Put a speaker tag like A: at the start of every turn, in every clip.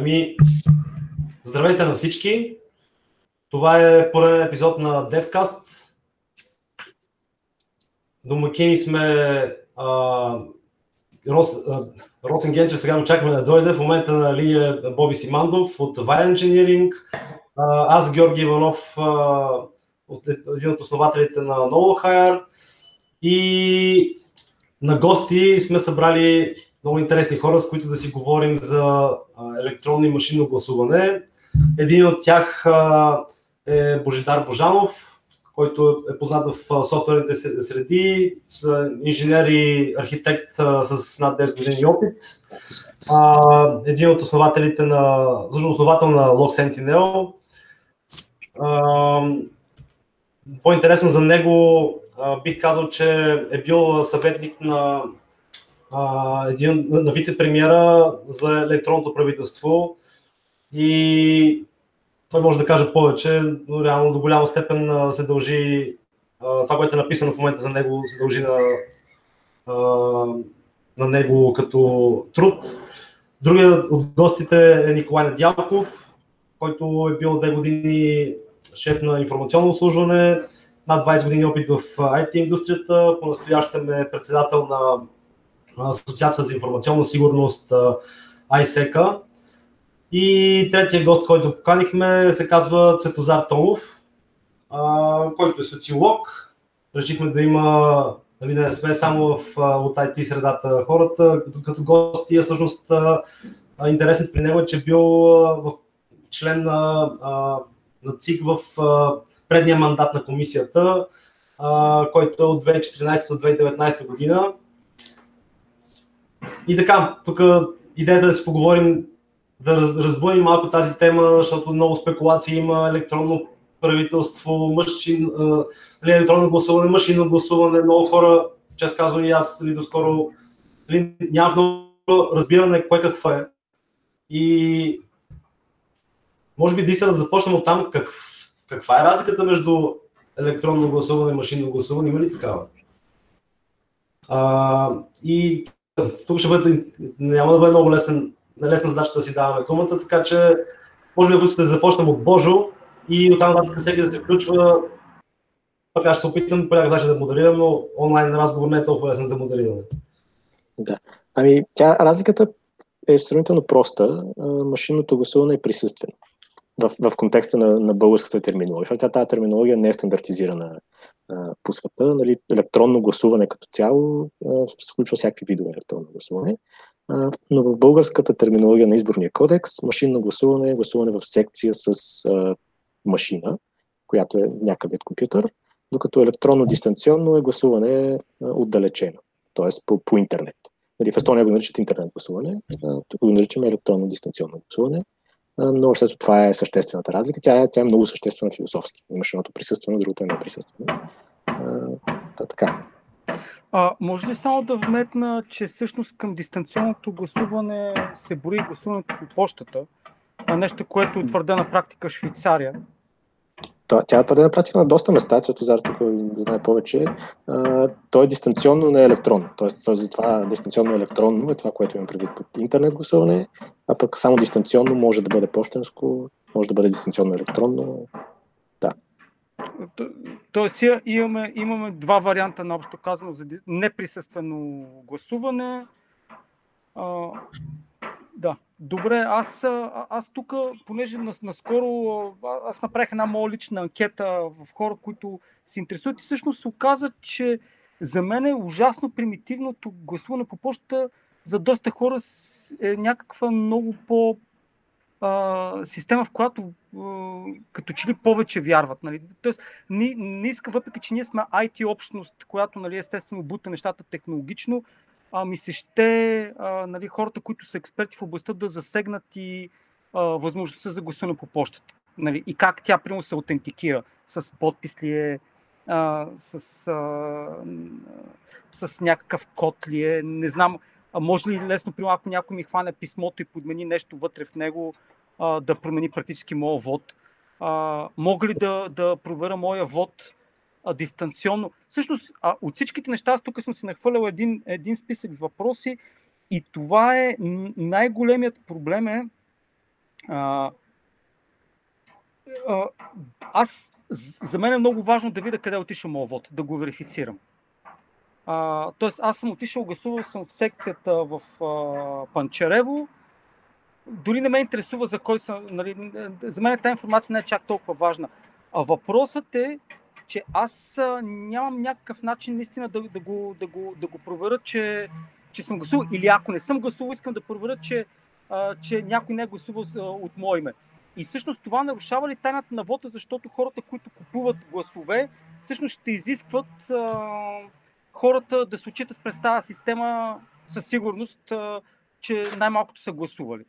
A: Ами, здравейте на всички. Това е пореден епизод на DevCast. Домакини сме а, Рос, а, Росен Генчев, сега очакваме да дойде. В момента на линия Боби Симандов от Vine Engineering. А, аз, Георги Иванов, а, от, един от основателите на NovoHire. И на гости сме събрали много интересни хора, с които да си говорим за електронно и машинно гласуване. Един от тях е Божидар Божанов, който е познат в софтуерните среди, инженер и архитект с над 10 години опит. Един от основателите на, основател на Log Sentinel. По-интересно за него бих казал, че е бил съветник на а, един, на вице-премьера за електронното правителство и той може да каже повече, но реално до голяма степен се дължи това, което е написано в момента за него, се дължи на, на него като труд. Другият от гостите е Николай Недялков, който е бил две години шеф на информационно обслужване, над 20 години опит в IT индустрията, по-настоящем е председател на Асоциация за информационна сигурност ISEC. И третия гост, който поканихме, се казва Цветозар Томов, който е социолог. Решихме да има, нали, да не сме само в, от IT средата хората, като, като гости, а всъщност интересно при него е, че е бил в член на, на ЦИК в предния мандат на комисията, който е от 2014 до 2019 година. И така, тук идеята да си поговорим, да разбудим малко тази тема, защото много спекулации има, електронно правителство, машин, нали, електронно гласуване, машинно гласуване, много хора, често казвам и аз нали, доскоро, нали, нямах много разбиране кое какво е. И може би наистина да започнем от там как, каква е разликата между електронно гласуване и машинно гласуване, има ли такава? А, и тук ще бъде, няма да бъде много лесен, лесна задача да си даваме думата, така че може би ако ще започнем от Божо и оттам нататък всеки да се включва, пък аз ще се опитам по някакъв начин да модерирам, но онлайн разговор не е толкова лесен за модериране.
B: Да. Ами, тя, разликата е сравнително проста. Машинното гласуване е присъствено в, в контекста на, на българската терминология, защото тази терминология не е стандартизирана по света. Нали, електронно гласуване като цяло включва всякакви видове електронно гласуване, но в българската терминология на изборния кодекс машинно гласуване е гласуване в секция с машина, която е някакъв вид компютър, докато електронно дистанционно е гласуване отдалечено, т.е. По, по интернет. Нали, в Естония го наричат интернет гласуване, тук го наричаме електронно дистанционно гласуване но след това е съществената разлика. Тя е, тя е много съществена философски. Имаш едното присъствено, другото е неприсъствено. Да, така.
C: А, може ли само да вметна, че всъщност към дистанционното гласуване се брои гласуването по почтата, нещо, което утвърда на практика Швейцария?
B: Тя е твърдена практика на доста места, защото Зар тук знае повече. А, то е дистанционно, не е електронно. Тоест, за това дистанционно електронно е това, което имам предвид под интернет гласуване, а пък само дистанционно може да бъде почтенско, може да бъде дистанционно електронно. Да.
C: То, тоест, имаме, имаме два варианта на общо казано за неприсъствено гласуване. А, да. Добре, аз, аз тук, понеже наскоро аз направих една моя лична анкета в хора, които се интересуват и всъщност се оказа, че за мен е ужасно примитивното гласуване по почта за доста хора е някаква много по а, система, в която а, като че ли повече вярват. Нали? Тоест, не, не иска, въпреки че ние сме IT общност, която нали, естествено бута нещата технологично, а, ми се ще а, нали, хората, които са експерти в областта, да засегнат и а, възможността за гласуване по почтата. Нали, и как тя, примерно, се аутентикира. С подпис ли е, а, с, а, с някакъв код ли е, не знам. А може ли лесно, примерно, ако някой ми хване писмото и подмени нещо вътре в него, а, да промени практически моя вод? А, мога ли да, да проверя моя вод а, дистанционно. Всъщност, а, от всичките неща, аз тук съм си нахвърлял един, един списък с въпроси и това е най-големият проблем е А, а, аз, за мен е много важно да видя къде е отишъл моят вод, да го верифицирам. А, тоест, аз съм отишъл, гласувал съм в секцията в а, Панчарево. Дори не ме интересува за кой съм. Нали, за мен тази информация не е чак толкова важна. А въпросът е, че аз нямам някакъв начин наистина да, да, го, да, го, да го проверя, че, че съм гласувал. Или ако не съм гласувал, искам да проверя, че, че някой не е гласувал от мое име. И всъщност това нарушава ли тайната на вота, защото хората, които купуват гласове, всъщност ще изискват хората да се отчитат през тази система със сигурност, че най-малкото са гласували.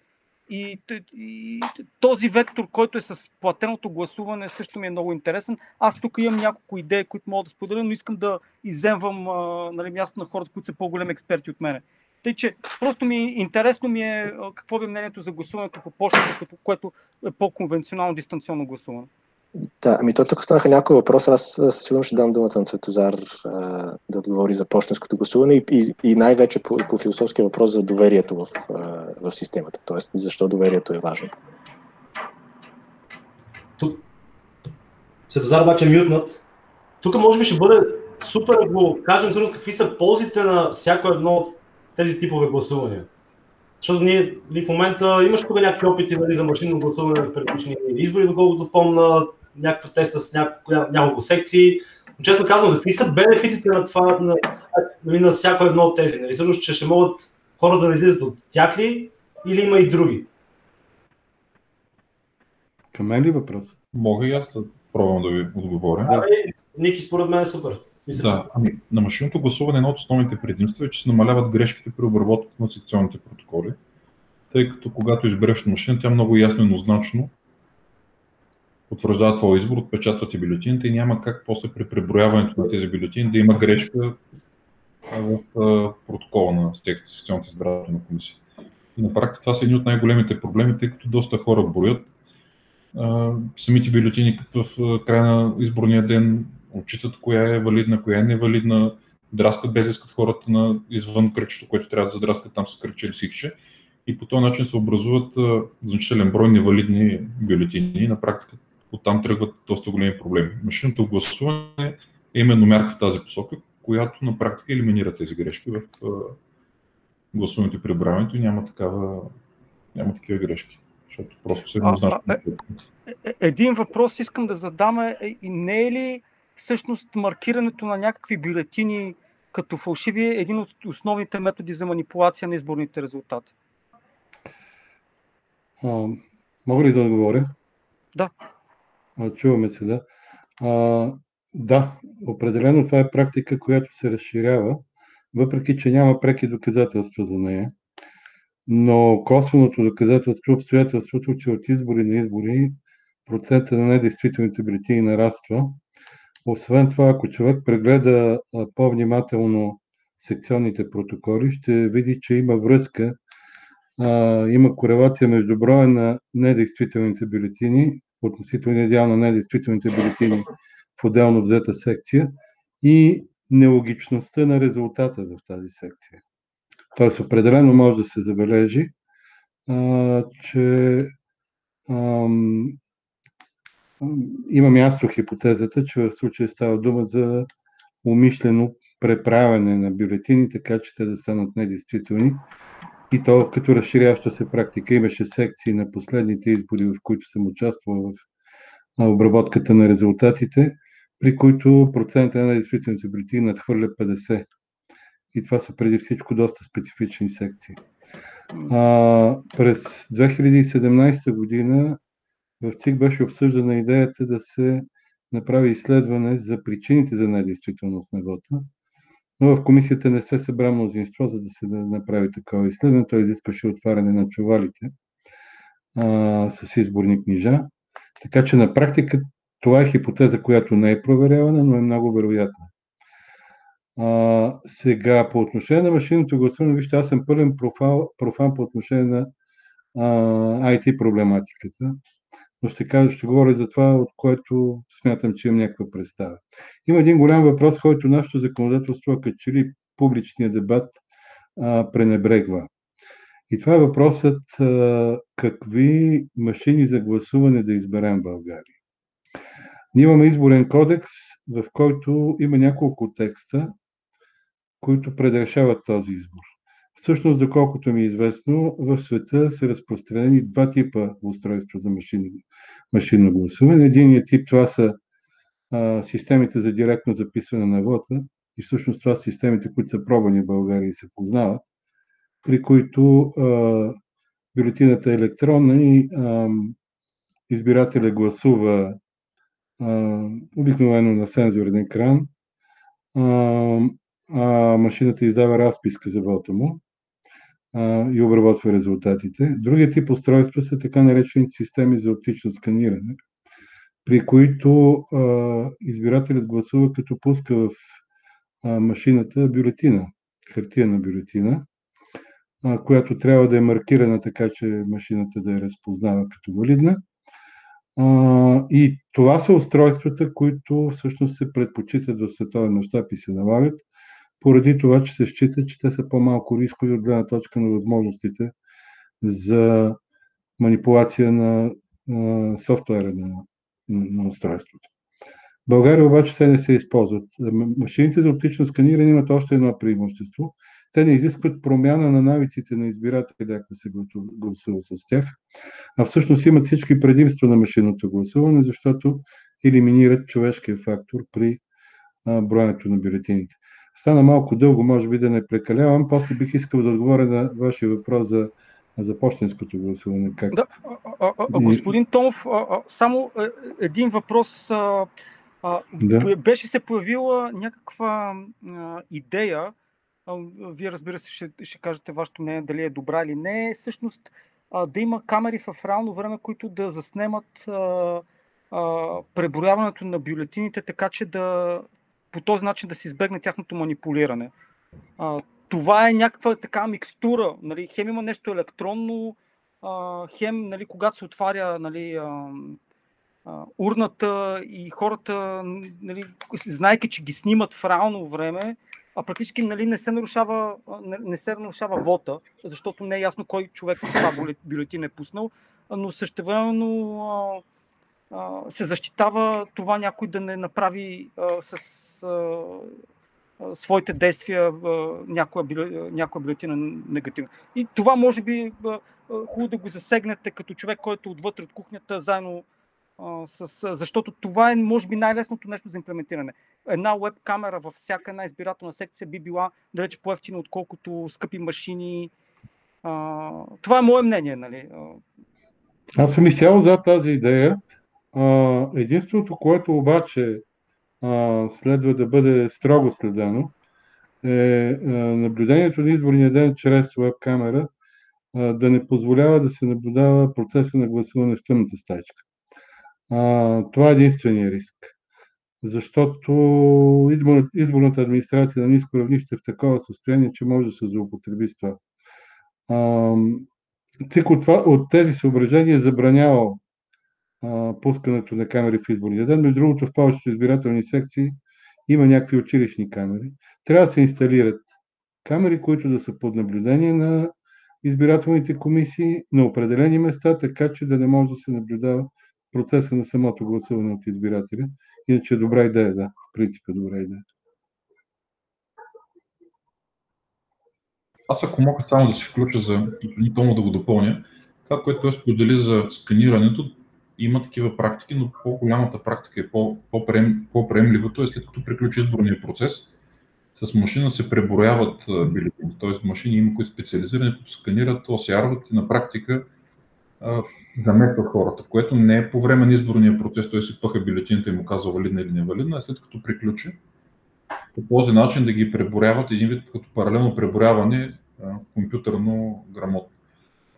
C: И, и този вектор, който е с платеното гласуване, също ми е много интересен. Аз тук имам няколко идеи, които мога да споделя, но искам да иземвам а, нали, място на хората, които са по-големи експерти от мене. Тъй, че просто ми интересно ми е какво ви е мнението за гласуването по почтата, което е по-конвенционално дистанционно гласуване.
B: Да, ами то тук станаха някои въпроси. Аз със сигурност ще дам думата на Цветозар да отговори за почтенското гласуване и, и, и най-вече по, по философския въпрос за доверието в, в системата. Тоест, защо доверието е важно.
A: Тук Цветозар обаче е мютнат. Тук може би ще бъде супер да го кажем всъщност какви са ползите на всяко едно от тези типове гласувания. Защото ние в момента имаш тук някакви опити нали, за машинно гласуване в предишни избори, доколкото помна някаква теста с няко, няколко секции. Но честно казвам, какви са бенефитите на това, на, нали, на всяко едно от тези? Нали, също, че ще могат хора да не излизат от тях ли или има и други?
D: Към мен ли въпрос?
E: Мога и аз да пробвам да ви отговоря.
A: Да, Ники, според мен е супер.
E: Мисля, да, че... ами, на машинното гласуване едно от основните предимства е, че се намаляват грешките при обработката на секционните протоколи, тъй като когато избереш на машина, тя много ясно и еднозначно потвърждава твоя избор, отпечатват и бюлетините и няма как после при преброяването на тези бюлетини да има грешка в протокола на секционната избирателна комисия. И на практика това са едни от най-големите проблеми, тъй като доста хора броят. Самите бюлетини в края на изборния ден отчитат коя е валидна, коя е невалидна, драскат без искат хората на извън кръчето, което трябва да задраскат там с кръче или сикче. И по този начин се образуват значителен брой невалидни бюлетини на практика оттам тръгват доста големи проблеми. Машинното гласуване е именно мярка в тази посока, която на практика елиминира тези грешки в гласуването и прибраването и няма, такава, няма такива грешки. Защото просто се еднозначно. Е,
C: е, един въпрос искам да задам е, и не е ли всъщност маркирането на някакви бюлетини като фалшиви е един от основните методи за манипулация на изборните резултати.
D: А, мога ли да отговоря?
C: Да.
D: Чуваме се, да. А, да, определено това е практика, която се разширява, въпреки че няма преки доказателства за нея. Но косвеното доказателство, обстоятелството, че от избори на избори процента на недействителните бюлетини нараства освен това, ако човек прегледа по-внимателно секционните протоколи, ще види, че има връзка, има корелация между броя на недействителните бюлетини, относителния дял на недействителните бюлетини в отделно взета секция и нелогичността на резултата в тази секция. Тоест, определено може да се забележи, че има място хипотезата, че в случая става дума за умишлено преправяне на бюлетини, така че те да станат недействителни. И то като разширяща се практика. Имаше секции на последните избори, в които съм участвал в обработката на резултатите, при които процента на недействителните бюлетини надхвърля 50. И това са преди всичко доста специфични секции. А, през 2017 година в ЦИК беше обсъждана идеята да се направи изследване за причините за недействителност на вота, но в комисията не се събра мнозинство, за да се направи такова изследване. Той изискваше отваряне на чувалите а, с изборни книжа. Така че на практика това е хипотеза, която не е проверявана, но е много вероятна. А, сега, по отношение на машинното гласуване, вижте, аз съм пълен профан, профан по отношение на а, IT проблематиката но ще кажа, ще говоря за това, от което смятам, че имам някаква представа. Има един голям въпрос, който нашето законодателство, като че ли публичния дебат а, пренебрегва. И това е въпросът какви машини за гласуване да изберем в България. Ние имаме изборен кодекс, в който има няколко текста, които предрешават този избор. Всъщност, доколкото ми е известно, в света са разпространени два типа устройства за машинно, машинно гласуване. Единият тип това са а, системите за директно записване на вода и всъщност това са системите, които са пробвани в България и се познават, при които а, бюлетината е електронна и а, избирателя гласува а, обикновено на сензорен екран, а, а машината издава разписка за вода му и обработва резултатите. Другия тип устройства са така наречените системи за оптично сканиране, при които избирателят гласува като пуска в машината бюлетина, хартияна бюлетина, която трябва да е маркирана така, че машината да я разпознава като валидна. И това са устройствата, които всъщност се предпочитат в световен мащаб и се налагат, поради това, че се счита, че те са по-малко рискови от гледна точка на възможностите за манипулация на, на софтуера на, на устройството. В България обаче те не се използват. Машините за оптично сканиране имат още едно преимущество. Те не изискват промяна на навиците на избирателя, ако се гласува с тях, а всъщност имат всички предимства на машинното гласуване, защото елиминират човешкия фактор при броенето на бюлетините. Стана малко дълго, може би да не прекалявам. После бих искал да отговоря на вашия въпрос за, за почтенското гласуване. Как...
C: Да, а, а, а, господин Томов, а, а, само е, един въпрос. А, а, да. Беше се появила някаква а, идея, а, вие разбира се ще, ще кажете вашето мнение дали е добра или не, всъщност а, да има камери в реално време, които да заснемат а, а, преброяването на бюлетините, така че да по този начин да се избегне тяхното манипулиране. А, това е някаква така микстура. Нали, хем има нещо електронно, а, хем, нали, когато се отваря нали, а, а, урната и хората, нали, знайки, че ги снимат в реално време, а практически нали, не, се нарушава, не, не се нарушава вота, защото не е ясно кой човек това бюлетин е пуснал, но същевременно се защитава това някой да не направи с своите действия някоя, някоя бюлетина негативна. И това може би хубаво да го засегнете като човек, който отвътре от кухнята, заедно с... Защото това е, може би, най-лесното нещо за имплементиране. Една веб камера във всяка една избирателна секция би била далеч по-ефтина, отколкото скъпи машини. Това е мое мнение, нали?
D: Аз съм изцяло за тази идея. А, единството, което обаче следва да бъде строго следено, е наблюдението на изборния ден чрез веб-камера да не позволява да се наблюдава процеса на гласуване в тъмната стайчка. А, това е единствения риск. Защото изборната администрация на ниско равнище е в такова състояние, че може да се злоупотреби с това. ЦИК от, от тези съображения е забранявал пускането на камери в изборния ден. Между другото, в повечето избирателни секции има някакви училищни камери. Трябва да се инсталират камери, които да са под наблюдение на избирателните комисии на определени места, така че да не може да се наблюдава процеса на самото гласуване от избирателя. Иначе е добра идея, да. В принцип е добра идея.
E: Аз ако мога само да се включа за Томо да го допълня, това, което той сподели за сканирането, има такива практики, но по-голямата практика е по-приемливото е след като приключи изборния процес. С машина се преброяват бюлетини, т.е. машини има, които специализирани, които сканират, осярват и на практика заметват хората, което не е по време на изборния процес, той си пъха бюлетината и му казва валидна или невалидна, а след като приключи, по този начин да ги преборяват един вид като паралелно преборяване компютърно грамотно.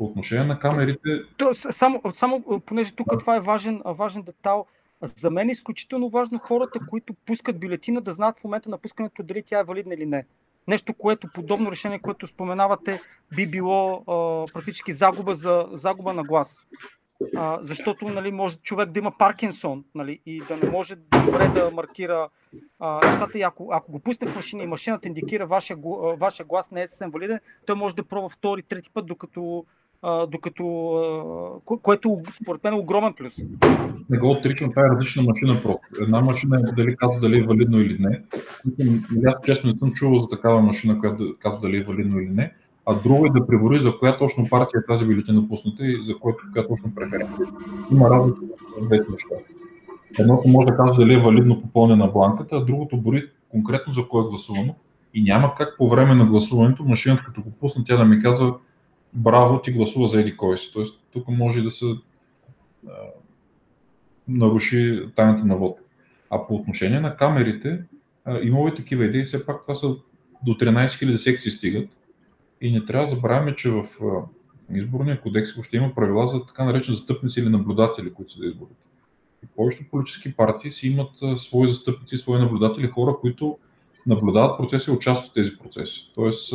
E: По отношение на камерите.
C: То, само, само, понеже тук да. това е важен, важен детал, за мен е изключително важно хората, които пускат бюлетина, да знаят в момента на пускането дали тя е валидна или не. Нещо, което подобно решение, което споменавате, би било а, практически загуба, за, загуба на глас. а, защото нали, може човек да има Паркинсон нали, и да не може добре да маркира а, нещата. И ако, ако го пусне в машина и машината индикира вашия, вашия глас не е съвсем валиден, той може да пробва втори, трети път, докато, докато което според мен е огромен плюс.
E: Не го отричам, това е различна машина просто. Една машина е дали казва дали е валидно или не. Аз честно не съм чувал за такава машина, която казва дали е валидно или не а друго е да пребори за коя точно партия е тази бюлетина пусната и за коя, коя точно преференция. Има разлика в двете неща. Едното може да каже дали е валидно попълнена бланката, а другото бори конкретно за кое е гласувано. И няма как по време на гласуването машината като го пусне, тя да ми казва браво, ти гласува за еди кой си. Тоест тук може да се а, наруши тайната на вод. А по отношение на камерите, а, има и такива идеи, все пак това са до 13 000 секции стигат и не трябва да забравяме, че в изборния кодекс въобще има правила за така наречени застъпници или наблюдатели, които са да изборят. И повечето политически партии си имат свои застъпници, свои наблюдатели, хора, които наблюдават процеси и участват в тези процеси. Тоест,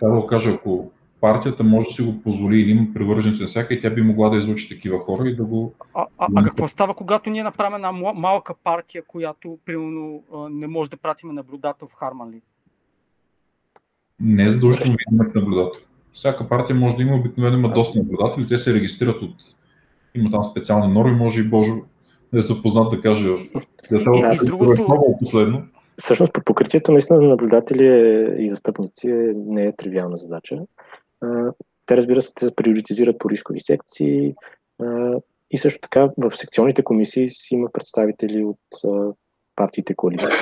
E: как да го кажа, ако партията може да си го позволи или има привърженици на всяка и тя би могла да излучи такива хора и да го...
C: А, а, а какво става, когато ние направим една малка партия, която, примерно, не може да пратиме наблюдател в Харман ли?
E: Не е задължително да имат наблюдател. Всяка партия може да има, обикновено има доста наблюдатели, те се регистрират от... Има там специални норми, може и Божо да е запознат да каже да, да,
B: другото... последно. Всъщност, по покритието наистина на наблюдатели и застъпници не е тривиална задача. Те, разбира се, те приоритизират по рискови секции и също така в секционните комисии си има представители от партиите коалиции.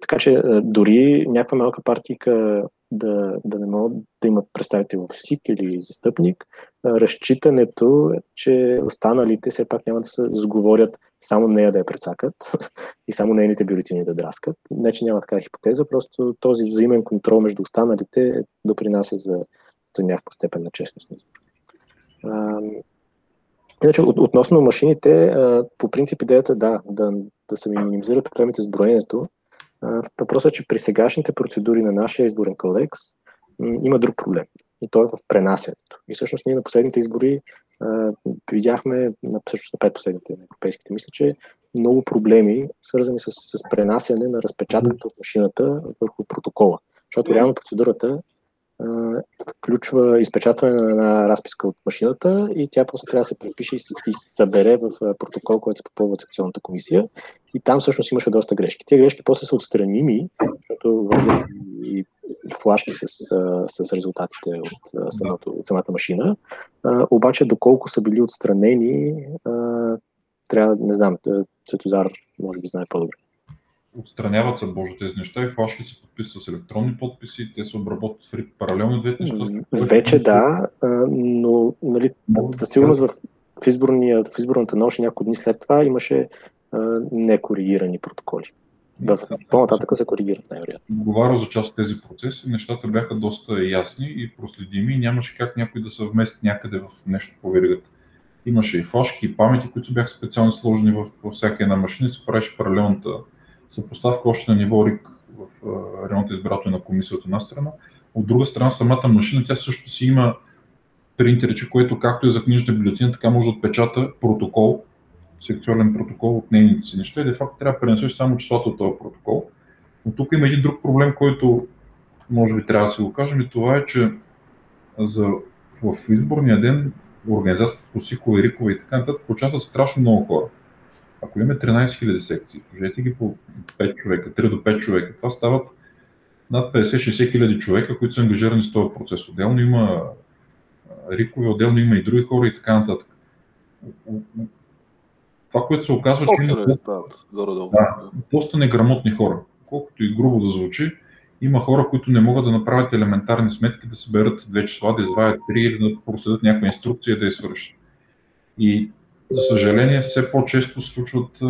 B: Така че дори някаква малка партийка да, да не могат да имат представител в СИК или застъпник, разчитането е, че останалите все пак няма да се сговорят само нея да я прецакат и само нейните бюлетини да драскат. Не, че няма такава хипотеза, просто този взаимен контрол между останалите допринася за, за някаква степен на честност на Иначе, от, относно машините, по принцип идеята да, да, да се минимизират проблемите с броенето, Въпросът е, че при сегашните процедури на нашия изборен кодекс има друг проблем. И то е в пренасенето. И всъщност ние на последните избори видяхме, на, всъщност на пет последните на европейските, мисля, че много проблеми, свързани с, с пренасене на разпечатката от машината върху протокола. Защото реално процедурата включва изпечатване на една разписка от машината и тя после трябва да се препише и, и събере в протокол, който се попълва от секционната комисия. И там всъщност имаше доста грешки. Тези грешки после са отстраними, защото вървят и флашки с, с резултатите от, самото, от самата машина. А, обаче, доколко са били отстранени, а, трябва, не знам, Цветозар може би знае по-добре
E: отстраняват се Боже тези неща и флашки се подписват с електронни подписи, те се обработват в паралелно двете неща.
B: Вече да, но нали, със сигурност в, в, изборния, в изборната нощ няколко дни след това имаше некоригирани протоколи. В по-нататък се коригират най-вероятно.
E: Говоря за част от тези процеси, нещата бяха доста ясни и проследими и нямаше как някой да се вмести някъде в нещо по веригата. Имаше и флашки, и памети, които бяха специално сложени в, във всяка една машина и се правеше паралелната съпоставка още на ниво РИК в районната избирателна комисия от една страна. От друга страна, самата машина, тя също си има принтерче, което както е за книжна бюлетина, така може да отпечата протокол, секционен протокол от нейните си неща и де факто трябва да пренесеш само числото от този протокол. Но тук има един друг проблем, който може би трябва да си го кажем и това е, че за, в изборния ден организацията по СИКО, РИКОВе и така нататък участват страшно много хора. Ако имаме 13 000 секции, сложете ги по 5 човека, 3 до 5 човека, това стават над 50-60 хиляди човека, които са ангажирани с този процес. Отделно има рикове, отделно има и други хора и така нататък. Това, което се оказва, че има да, доста неграмотни хора. Колкото и грубо да звучи, има хора, които не могат да направят елементарни сметки, да съберат две числа, да извадят три или да проследят някаква инструкция да я свършат. И за съжаление, все по-често случват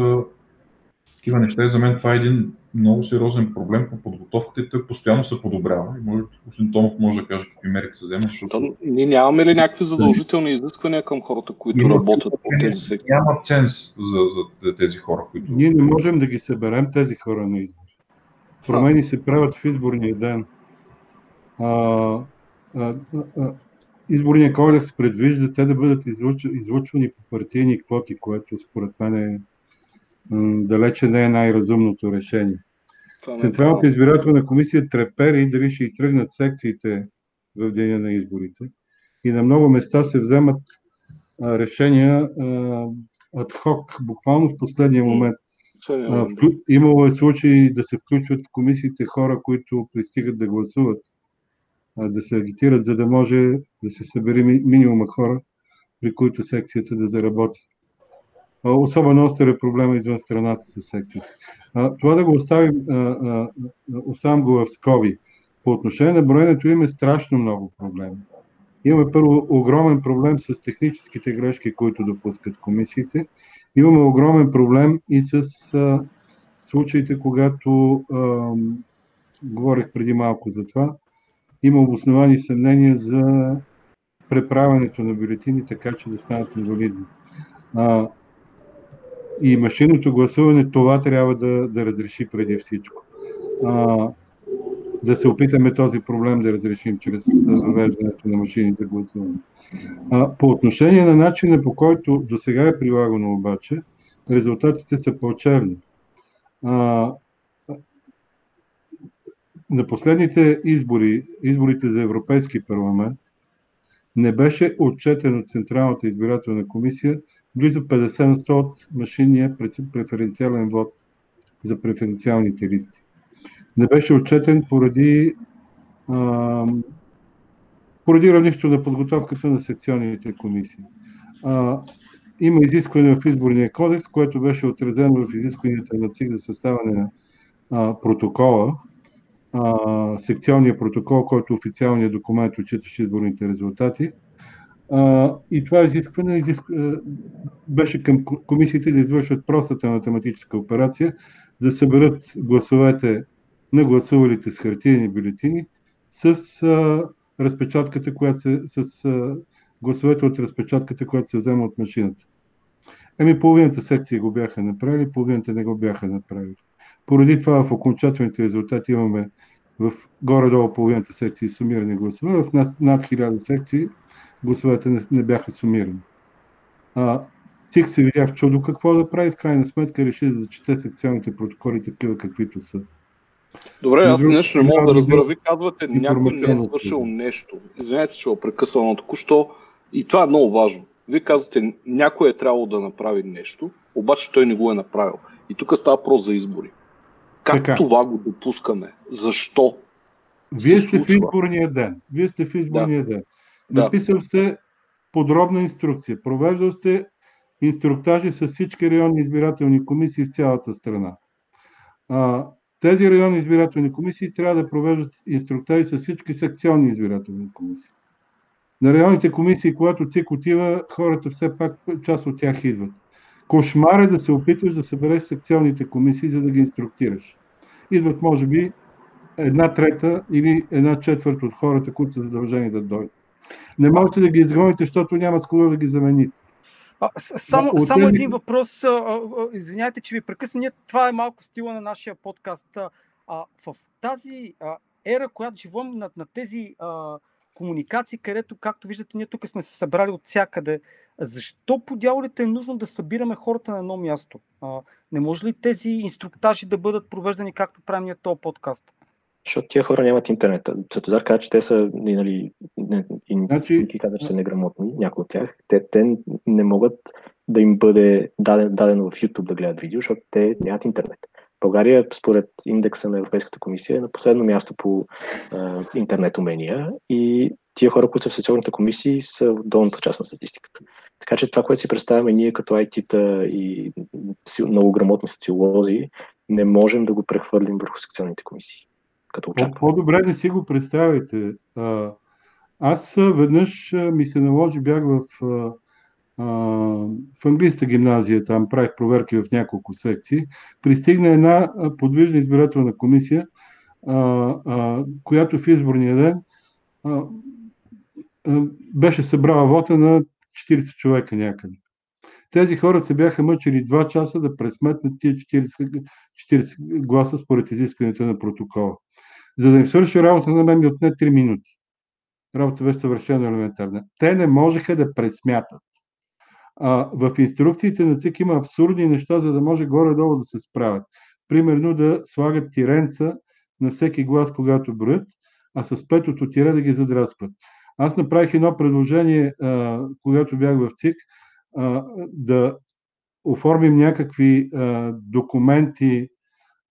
E: такива неща за мен това е един много сериозен проблем по подготовката и той постоянно се подобрява. И може господин Томов може да каже какви мерки се вземат. Защото...
F: То, ние нямаме ли някакви задължителни изисквания към хората, които Има, работят по тези сектори?
E: Няма ценз за, за, тези хора, които...
D: Ние не можем да ги съберем тези хора на избор. Промени се правят в изборния ден. А, а, а, изборния кодекс предвижда те да бъдат излучвани по партийни квоти, което според мен е далече не е най-разумното решение. Е Централната избирателна комисия трепери дали ще и тръгнат секциите в деня на изборите. И на много места се вземат а, решения адхок, буквално в последния момент. А, вклю... Имало е случаи да се включват в комисиите хора, които пристигат да гласуват, да се агитират, за да може да се събере минимума хора, при които секцията да заработи. Особено остър е проблема извън страната с секцията. Това да го оставим, оставям го в скоби. По отношение на броенето има страшно много проблеми. Имаме първо огромен проблем с техническите грешки, които допускат комисиите. Имаме огромен проблем и с а, случаите, когато а, говорих преди малко за това, има обосновани съмнения за преправянето на бюлетини, така че да станат невалидни. А, и машинното гласуване това трябва да, да разреши преди всичко. А, да се опитаме този проблем да разрешим чрез въвеждането на машини за гласуване. А, по отношение на начина по който до сега е прилагано обаче, резултатите са плачевни. На последните избори, изборите за Европейски парламент, не беше отчетен от Централната избирателна комисия близо 50 на 100 от машинния преференциален вод за преференциалните листи не беше отчетен поради, а, поради равнището на подготовката на секционните комисии. А, има изискване в изборния кодекс, което беше отразено в изискванията на ЦИК за съставане на протокола, а, секционния протокол, който официалният документ, отчиташе изборните резултати. А, и това изискване изиск... беше към комисиите да извършат простата математическа операция, да съберат гласовете на гласувалите с хартиени бюлетини с а, разпечатката, която се, с а, гласовете от разпечатката, която се взема от машината. Еми, половината секции го бяха направили, половината не го бяха направили. Поради това в окончателните резултати имаме в горе-долу половината секции сумирани гласове, в над, над 1000 секции гласовете не, не бяха сумирани. А, ЦИК се видя в чудо какво да прави, в крайна сметка реши да зачете секционните протоколи такива каквито са.
F: Добре, аз нещо не мога да разбера. Ви казвате, някой не е свършил нещо. Извинете, че го прекъсвам, но току-що. И това е много важно. Вие казвате, някой е трябвало да направи нещо, обаче той не го е направил. И тук става въпрос за избори. Как така. това го допускаме? Защо?
D: Вие сте в изборния ден. Вие сте в изборния да. ден. Написал сте подробна инструкция. Провеждал сте инструктажи с всички районни избирателни комисии в цялата страна. А, тези районни избирателни комисии трябва да провеждат инструктари с всички секционни избирателни комисии. На районните комисии, когато ЦИК отива, хората все пак, част от тях идват. Кошмар е да се опитваш да събереш секционните комисии, за да ги инструктираш. Идват, може би, една трета или една четвърта от хората, които са задължени да дойдат. Не можете да ги изгоните, защото няма с кого да ги замените.
C: А, само, да, само един въпрос. Извиняйте, че ви прекъсна. Това е малко стила на нашия подкаст. А, в тази а, ера, която живеем на, на тези а, комуникации, където, както виждате, ние тук сме се събрали от всякъде. Защо по дяволите е нужно да събираме хората на едно място? А, не може ли тези инструктажи да бъдат провеждани както правим ние този подкаст?
B: Защото тия хора нямат интернет. Светозар каза, че те са, нали, не, и, значи... ти каза, че са неграмотни, някои от тях. Те, те не могат да им бъде даден, дадено в YouTube да гледат видео, защото те нямат интернет. България, според индекса на Европейската комисия, е на последно място по а, интернет умения и тия хора, които са в социалните комисии, са в долната част на статистиката. Така че това, което си представяме ние като IT-та и много грамотни социолози, не можем да го прехвърлим върху секционните комисии като очакване.
D: По-добре не си го представите. Аз веднъж ми се наложи, бях в, в английската гимназия, там правих проверки в няколко секции. Пристигна една подвижна избирателна комисия, която в изборния ден беше събрала вота на 40 човека някъде. Тези хора се бяха мъчили 2 часа да пресметнат тия 40, 40 гласа според изискването на протокола. За да им свърши работа на мен ми отне 3 минути. работа беше съвършено елементарна. Те не можеха да пресмятат. А, в инструкциите на ЦИК има абсурдни неща, за да може горе-долу да се справят. Примерно да слагат тиренца на всеки глас, когато броят, а с петото тире да ги задраскват. Аз направих едно предложение, а, когато бях в ЦИК, а, да оформим някакви а, документи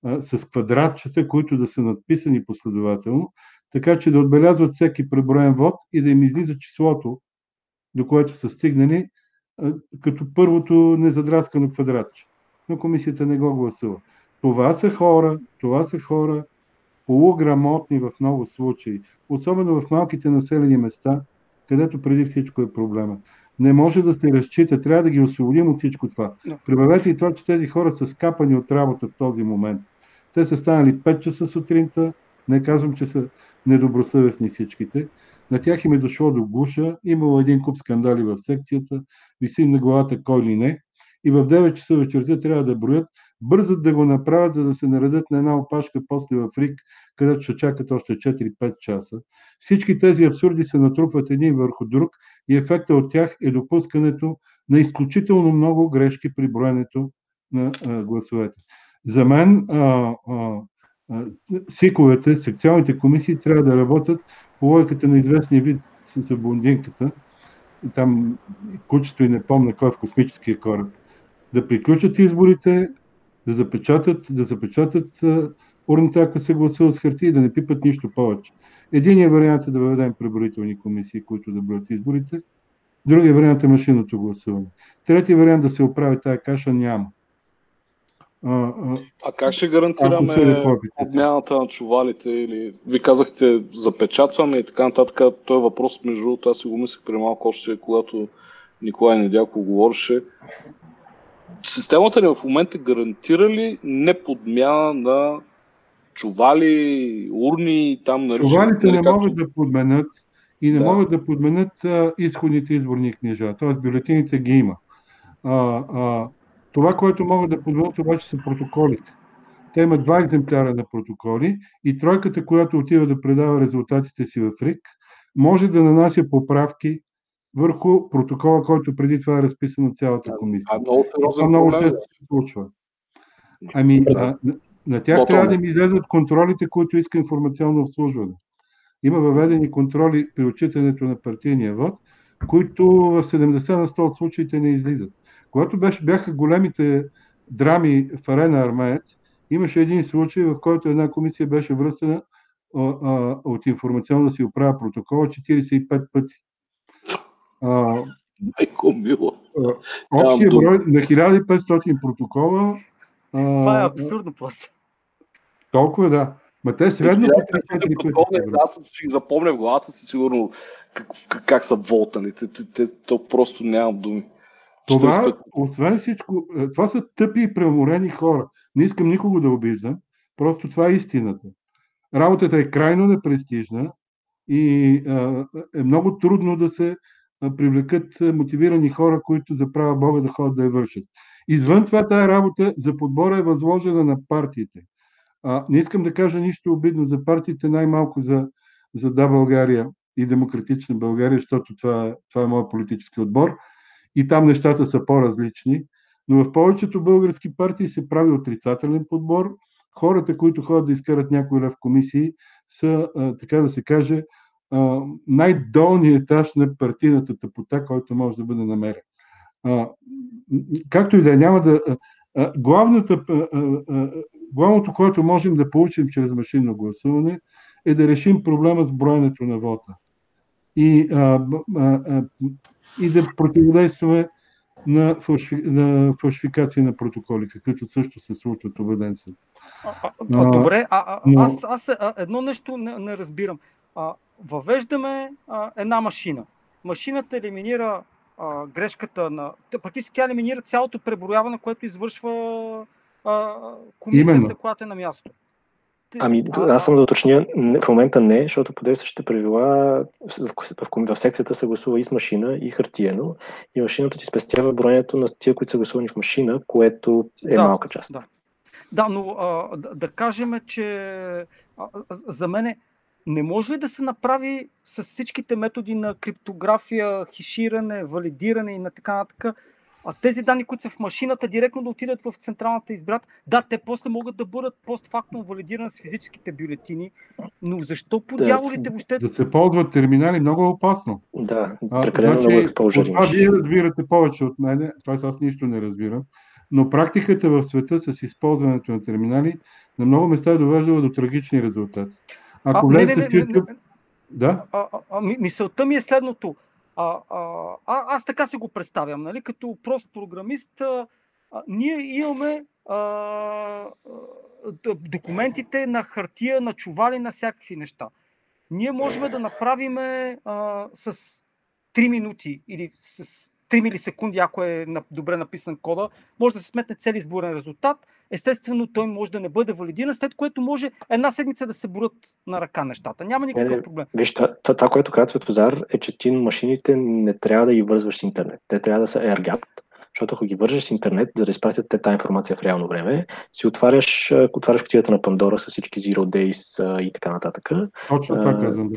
D: а, с квадратчета, които да са надписани последователно, така че да отбелязват всеки преброен вод и да им излиза числото, до което са стигнали, като първото незадраскано квадратче. Но комисията не го гласува. Това са хора, това са хора, полуграмотни в много случаи, особено в малките населени места, където преди всичко е проблема. Не може да се разчита, трябва да ги освободим от всичко това. Прибавете и това, че тези хора са скапани от работа в този момент. Те са станали 5 часа сутринта, не казвам, че са недобросъвестни всичките. На тях им е дошло до гуша, имало един куп скандали в секцията, висим на главата кой ли не. И в 9 часа вечерта трябва да броят бързат да го направят, за да се наредят на една опашка после в РИК, където ще чакат още 4-5 часа. Всички тези абсурди се натрупват един върху друг и ефекта от тях е допускането на изключително много грешки при броенето на а, гласовете. За мен а, а, СИКовете, секционните комисии трябва да работят логиката на известния вид за блондинката. Там кучето и не помня кой е в космическия кораб. Да приключат изборите, да запечатат, да запечатат урната, ако се гласува с хартия да не пипат нищо повече. Единият вариант е да въведем преброителни комисии, които да броят изборите. Другия вариант е машинното гласуване. Третия вариант да се оправи тази каша няма.
F: А, а, а как ще гарантираме обмяната на чувалите? Или ви казахте запечатваме и така нататък. Той е въпрос, между другото, аз си го мислех преди малко още, когато Николай Недяко говореше системата ни в момента гарантира ли неподмяна на чували, урни, там
D: наричат... Чувалите не могат да подменят и не да. могат да подменят а, изходните изборни книжа, т.е. бюлетините ги има. А, а, това, което могат да подменят обаче са протоколите. Те имат два екземпляра на протоколи и тройката, която отива да предава резултатите си в РИК, може да нанася поправки върху протокола, който преди това е разписан от цялата комисия. А, много това много често се случва. Ами, а, на тях Ботом. трябва да ми излезат контролите, които иска информационно обслужване. Има въведени контроли при отчитането на партийния вод, които в 70 на 100 от случаите не излизат. Когато беше, бяха големите драми в арена Армеец, имаше един случай, в който една комисия беше връстена от информационно да си оправя протокола 45 пъти.
F: Майко мило.
D: Общия брой на 1500 протокола.
C: Това е абсурдно просто.
D: Толкова да. Ма те средно по
F: 3 Аз ще ги запомня в главата си сигурно как, как, как са волтани. Те, те, те, то просто нямам думи.
D: Това, освен всичко, е, това са тъпи и преморени хора. Не искам никого да обиждам, просто това е истината. Работата е крайно непрестижна и а, е много трудно да се привлекат мотивирани хора, които за права Бога да ходят да я вършат. Извън това, тая работа за подбора е възложена на партиите. А, не искам да кажа нищо обидно за партиите, най-малко за, за Да България и Демократична България, защото това, това е моят политически отбор. И там нещата са по-различни. Но в повечето български партии се прави отрицателен подбор. Хората, които ходят да изкарат някой лев комисии, са, така да се каже, най-долният етаж на партийната тъпота, който може да бъде намерен. Както и да е, няма да. Главната, главното, което можем да получим чрез машинно гласуване, е да решим проблема с броенето на вота. И, а, а, а, и да противодействаме на, фалшифи... на фалшификация на протоколи, каквито също се случват, убеден съм.
C: А, а, добре, а, а, но... аз, аз а, едно нещо не, не разбирам. А, въвеждаме а, една машина. Машината елиминира а, грешката на... Практически тя елиминира цялото преброяване, което извършва а, комисията, Именно. която е на място.
B: Ами, аз съм да уточня, в момента не, защото по действащите правила в, в, в, в секцията се гласува и с машина, и хартиено, и машината ти спестява броенето на тия, които са гласувани в машина, което е да, малка част.
C: Да, да но а, да, да кажем, че а, за мен не може ли да се направи с всичките методи на криптография, хиширане, валидиране и на така нататък, а тези данни, които са в машината, директно да отидат в централната избират, да, те после могат да бъдат постфактно валидирани с физическите бюлетини, но защо по дяволите въобще...
D: Да се ползват терминали много е опасно.
B: Да, прекалено значи, много.
D: Това вие разбирате повече от мене, т.е. аз нищо не разбирам, но практиката в света с използването на терминали на много места е довеждала до трагични резултати. Ако
C: влезете в
D: YouTube... Да?
C: А, а, а, мисълта ми е следното. А, а, аз така се го представям, нали? като прост програмист. А, ние имаме а, а, документите на хартия, на чували, на всякакви неща. Ние можем да направим а, с 3 минути или с 3 милисекунди, ако е добре написан кода, може да се сметне цел изборен резултат. Естествено, той може да не бъде валидиран, след което може една седмица да се борят на ръка нещата. Няма никакъв не, проблем.
B: Виж, това, което казва Светозар е, че ти машините не трябва да ги вързваш с интернет. Те трябва да са air защото ако ги вържеш с интернет, за да изпратят те тази информация в реално време, си отваряш, отваряш кутията на Пандора с всички Zero Days и така нататък.
D: Точно това казвам,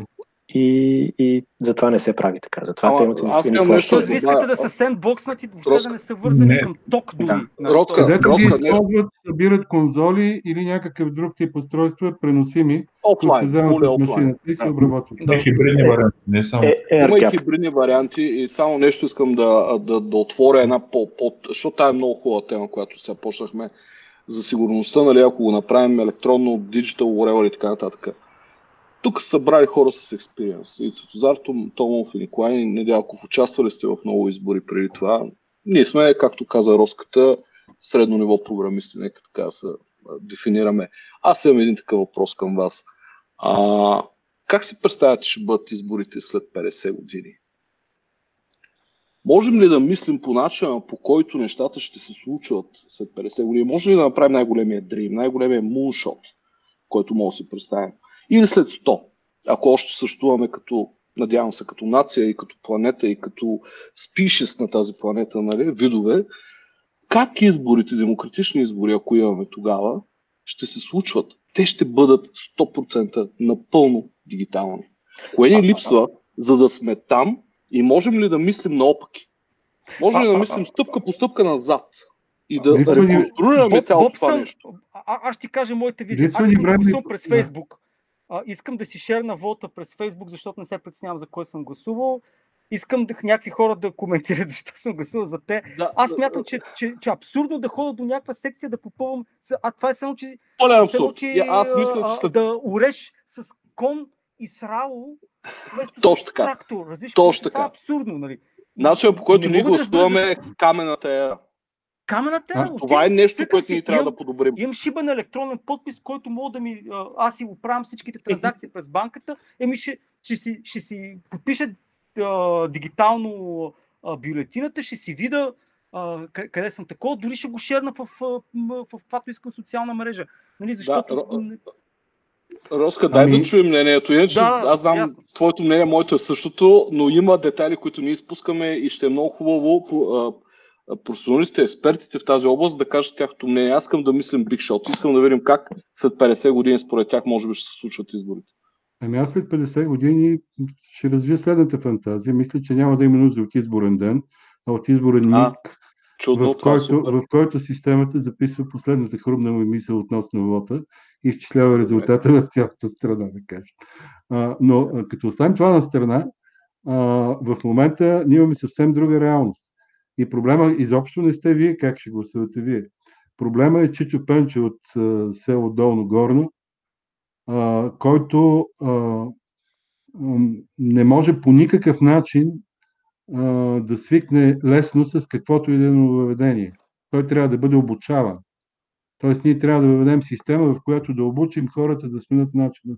B: и, и затова не се прави така. Затова а,
C: темата аз имам нещо. Тоест, вие искате да са сендбокснати, въобще Роска. да не са вързани не. към ток дори.
D: Да. Роска, Където Роска, ги използват, събират конзоли или някакъв друг тип устройства, преносими,
F: които се вземат от
D: машината и се обработват.
E: Да. хибридни варианти, не само. Е,
F: е, Има и хибридни варианти и само нещо искам да, да, да отворя една по, по защото това е много хубава тема, която сега почнахме за сигурността, нали, ако го направим електронно, digital, whatever и така нататък тук са събрали хора с експириенс. И Светозар, Томов и Николай Недялков участвали сте в много избори преди това. Ние сме, както каза Роската, средно ниво програмисти, нека така се дефинираме. Аз имам един такъв въпрос към вас. А, как си представяте, ще бъдат изборите след 50 години? Можем ли да мислим по начина, по който нещата ще се случват след 50 години? Може ли да направим най-големия дрим, най-големия муншот, който може да си представим? Или след 100, ако още съществуваме като, надявам се, като нация и като планета и като спишес на тази планета, нали, видове, как изборите, демократични избори, ако имаме тогава, ще се случват? Те ще бъдат 100% напълно дигитални. Кое ни липсва, за да сме там и можем ли да мислим наопаки? Може ли да мислим стъпка по стъпка назад? и да реконструираме цялото това нещо.
C: А, аз ще кажа моите визии. Аз искам да гласувам през Фейсбук а, искам да си шерна вота през Фейсбук, защото не се притеснявам за кой съм гласувал. Искам да някакви хора да коментират защо съм гласувал за те. Да, Аз мятам, че, че, че абсурдно да ходя до някаква секция да попълвам. А това е само, че.
F: Абсурд. Че, аз мисля, че
C: след... да уреш с кон и срало, вместо
F: Точно така.
C: трактор. Разбираш,
F: Точно така.
C: Това е абсурдно, нали?
F: Начинът по който ние гласуваме е камената ера.
C: Камената
F: а, Това е нещо, което ни трябва да подобрим.
C: Имам шибан електронен подпис, който мога да ми. Аз си оправям всичките транзакции през банката. Еми ще, ще, си, ще си подпиша а, дигитално а, бюлетината, ще си вида а, къде съм такова, дори ще го шерна в, в, в, в каквато искам социална мрежа. Нали, защото... Да,
F: Роска, дай ами... да чуем мнението. Иначе, да, аз знам, ясно. твоето мнение, моето е същото, но има детайли, които ние изпускаме и ще е много хубаво професионалистите, експертите в тази област да кажат тяхното мнение. Аз искам да мислим биг шот. Искам да видим как след 50 години според тях може би ще се случват изборите.
D: Ами аз след 50 години ще развия следната фантазия. Мисля, че няма да има нужда от изборен ден, а от изборен ник, в, който, в който системата записва последната хрумна му мисъл относно вота и изчислява резултата в цялата страна, да кажем. А, но като оставим това на страна, а, в момента ние имаме съвсем друга реалност. И проблема изобщо не сте вие, как ще гласувате вие. Проблема е Чичо Пенче от а, село Долно Горно, а, който а, не може по никакъв начин а, да свикне лесно с каквото и да е нововведение. Той трябва да бъде обучаван. Тоест ние трябва да въведем система, в която да обучим хората да сменят начина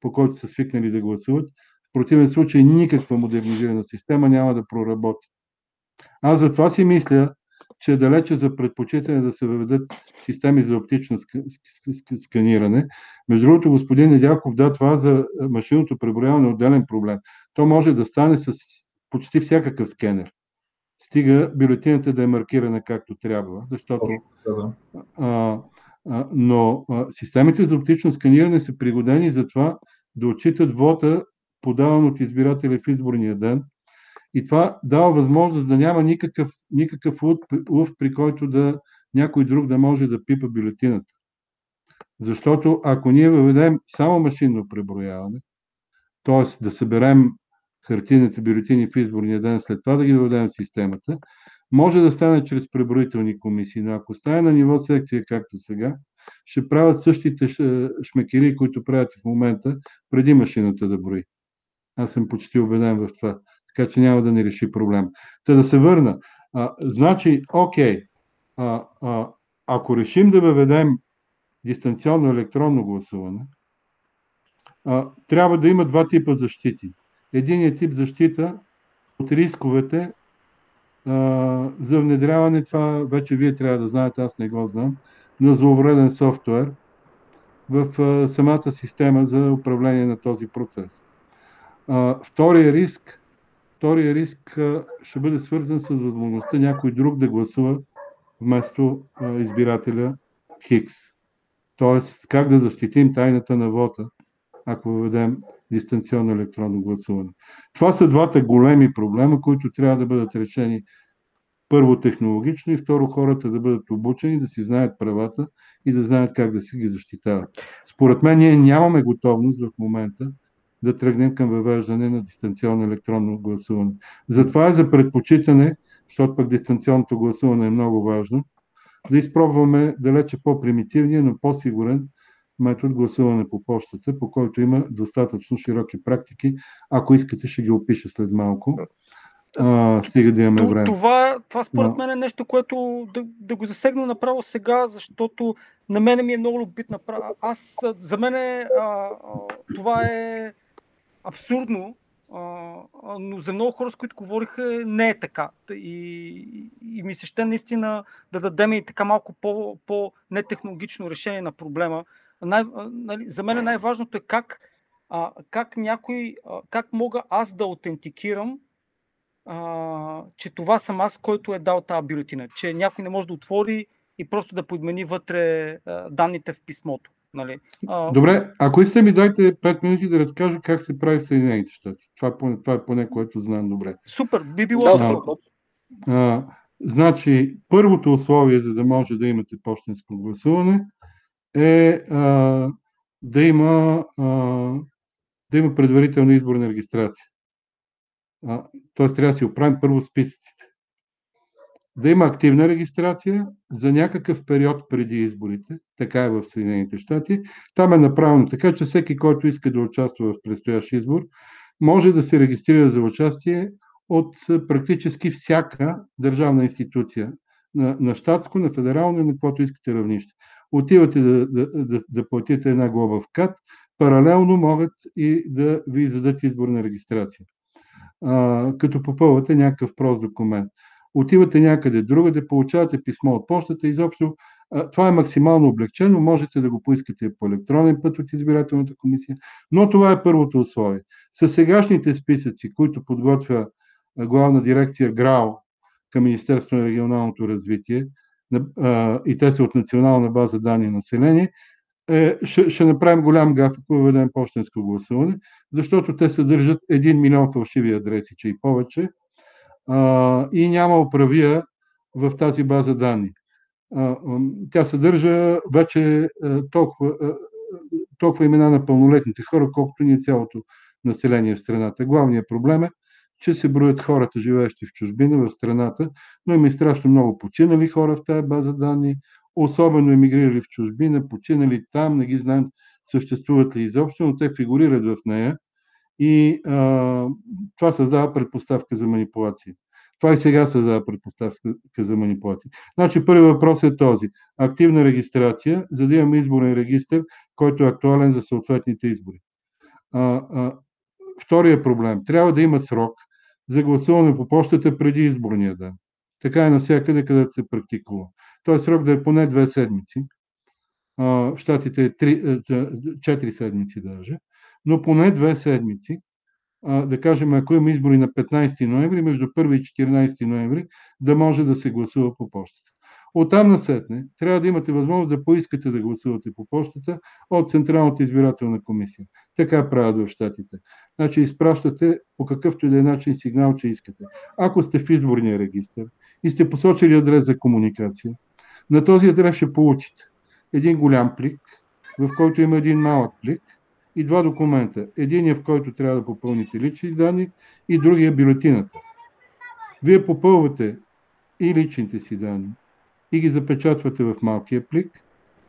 D: по който са свикнали да гласуват. В противен случай никаква модернизирана система няма да проработи. Аз затова си мисля, че е далече за предпочитане да се въведат системи за оптично сканиране. Между другото, господин Недялков, да, това за машинното преброяване е отделен проблем. То може да стане с почти всякакъв скенер. Стига бюлетината да е маркирана както трябва, защото. А, а, но а, системите за оптично сканиране са пригодени за това да отчитат вота, подаван от избирателя в изборния ден. И това дава възможност да няма никакъв, никакъв лъв, при който да някой друг да може да пипа бюлетината. Защото ако ние въведем само машинно преброяване, т.е. да съберем хартийните бюлетини в изборния ден, след това да ги въведем в системата, може да стане чрез преброителни комисии, но ако стане на ниво секция, както сега, ще правят същите шмекери, които правят в момента, преди машината да брои. Аз съм почти убеден в това. Така че няма да ни реши проблем. Та да се върна. А, значи, окей, а, а, ако решим да въведем дистанционно електронно гласуване, а, трябва да има два типа защити. Единият тип защита от рисковете а, за внедряване, това вече вие трябва да знаете, аз не го знам, на зловреден софтуер в а, самата система за управление на този процес. А, втория риск, втория риск ще бъде свързан с възможността някой друг да гласува вместо избирателя Хикс. Тоест, как да защитим тайната на вота, ако въведем дистанционно електронно гласуване. Това са двата големи проблема, които трябва да бъдат решени първо технологично и второ хората да бъдат обучени, да си знаят правата и да знаят как да си ги защитават. Според мен ние нямаме готовност в момента да тръгнем към въвеждане на дистанционно електронно гласуване. Затова е за предпочитане, защото пък дистанционното гласуване е много важно, да изпробваме далече по-примитивния, но по-сигурен метод гласуване по почтата, по който има достатъчно широки практики. Ако искате, ще ги опиша след малко. А, стига да имаме време.
C: Това, това според мен е нещо, което да, да го засегна направо сега, защото на мен ми е много любит. Аз, за мен е, а, а, това е абсурдно, но за много хора, с които говориха, не е така. И, и ми се ще наистина да дадем и така малко по, по нетехнологично решение на проблема. Най, нали, за мен най-важното е как, а, как някой, а, как мога аз да аутентикирам а, че това съм аз, който е дал тази бюлетина. Че някой не може да отвори и просто да подмени вътре а, данните в писмото. Нали?
D: А... Добре, ако искате ми дайте 5 минути да разкажа как се прави в Съединените щати. Това, е поне, това е поне което знам добре.
C: Супер, би било.
D: Да, а, а, значи, първото условие, за да може да имате почтенско гласуване, е а, да има а, да има предварителна изборна регистрация. Т.е. трябва да си оправим първо списъците. Да има активна регистрация за някакъв период преди изборите, така е в Съединените щати. Там е направено така, че всеки, който иска да участва в предстоящ избор, може да се регистрира за участие от практически всяка държавна институция на, на щатско, на федерално и на каквото искате равнище. Отивате да, да, да, да платите една глоба в КАТ, паралелно могат и да ви издадат изборна регистрация а, като попълвате някакъв прост документ. Отивате някъде другаде, получавате писмо от почтата, изобщо това е максимално облегчено, можете да го поискате по електронен път от избирателната комисия, но това е първото условие. С сегашните списъци, които подготвя главна дирекция ГРАО към Министерство на регионалното развитие, и те са от национална база данни население, е, ще, ще направим голям гаф, ако въведем почтенско гласуване, защото те съдържат 1 милион фалшиви адреси, че и повече, а, и няма управия в тази база данни. А, тя съдържа вече а, толкова, а, толкова имена на пълнолетните хора, колкото ни е цялото население в страната. Главният проблем е, че се броят хората, живеещи в чужбина, в страната, но има и страшно много починали хора в тази база данни, особено емигрирали в чужбина, починали там, не ги знаем съществуват ли изобщо, но те фигурират в нея и а, това създава предпоставка за манипулация. Това и сега създава предпоставка за манипулация. Значи, първи въпрос е този. Активна регистрация, за да имаме изборен регистр, който е актуален за съответните избори. А, а, втория проблем. Трябва да има срок за гласуване по почтата преди изборния ден. Така е навсякъде, където се практикува. Той срок да е поне две седмици. В Штатите е 4 е, седмици даже, но поне две седмици. Да кажем, ако има избори на 15 ноември, между 1 и 14 ноември, да може да се гласува по почтата. Оттам насетне трябва да имате възможност да поискате да гласувате по почтата от Централната избирателна комисия. Така правят в щатите. Значи изпращате по какъвто и да е начин сигнал, че искате. Ако сте в изборния регистр и сте посочили адрес за комуникация, на този адрес ще получите един голям плик, в който има един малък плик и два документа. Единият, в който трябва да попълните лични данни и другия бюлетината. Вие попълвате и личните си данни и ги запечатвате в малкия плик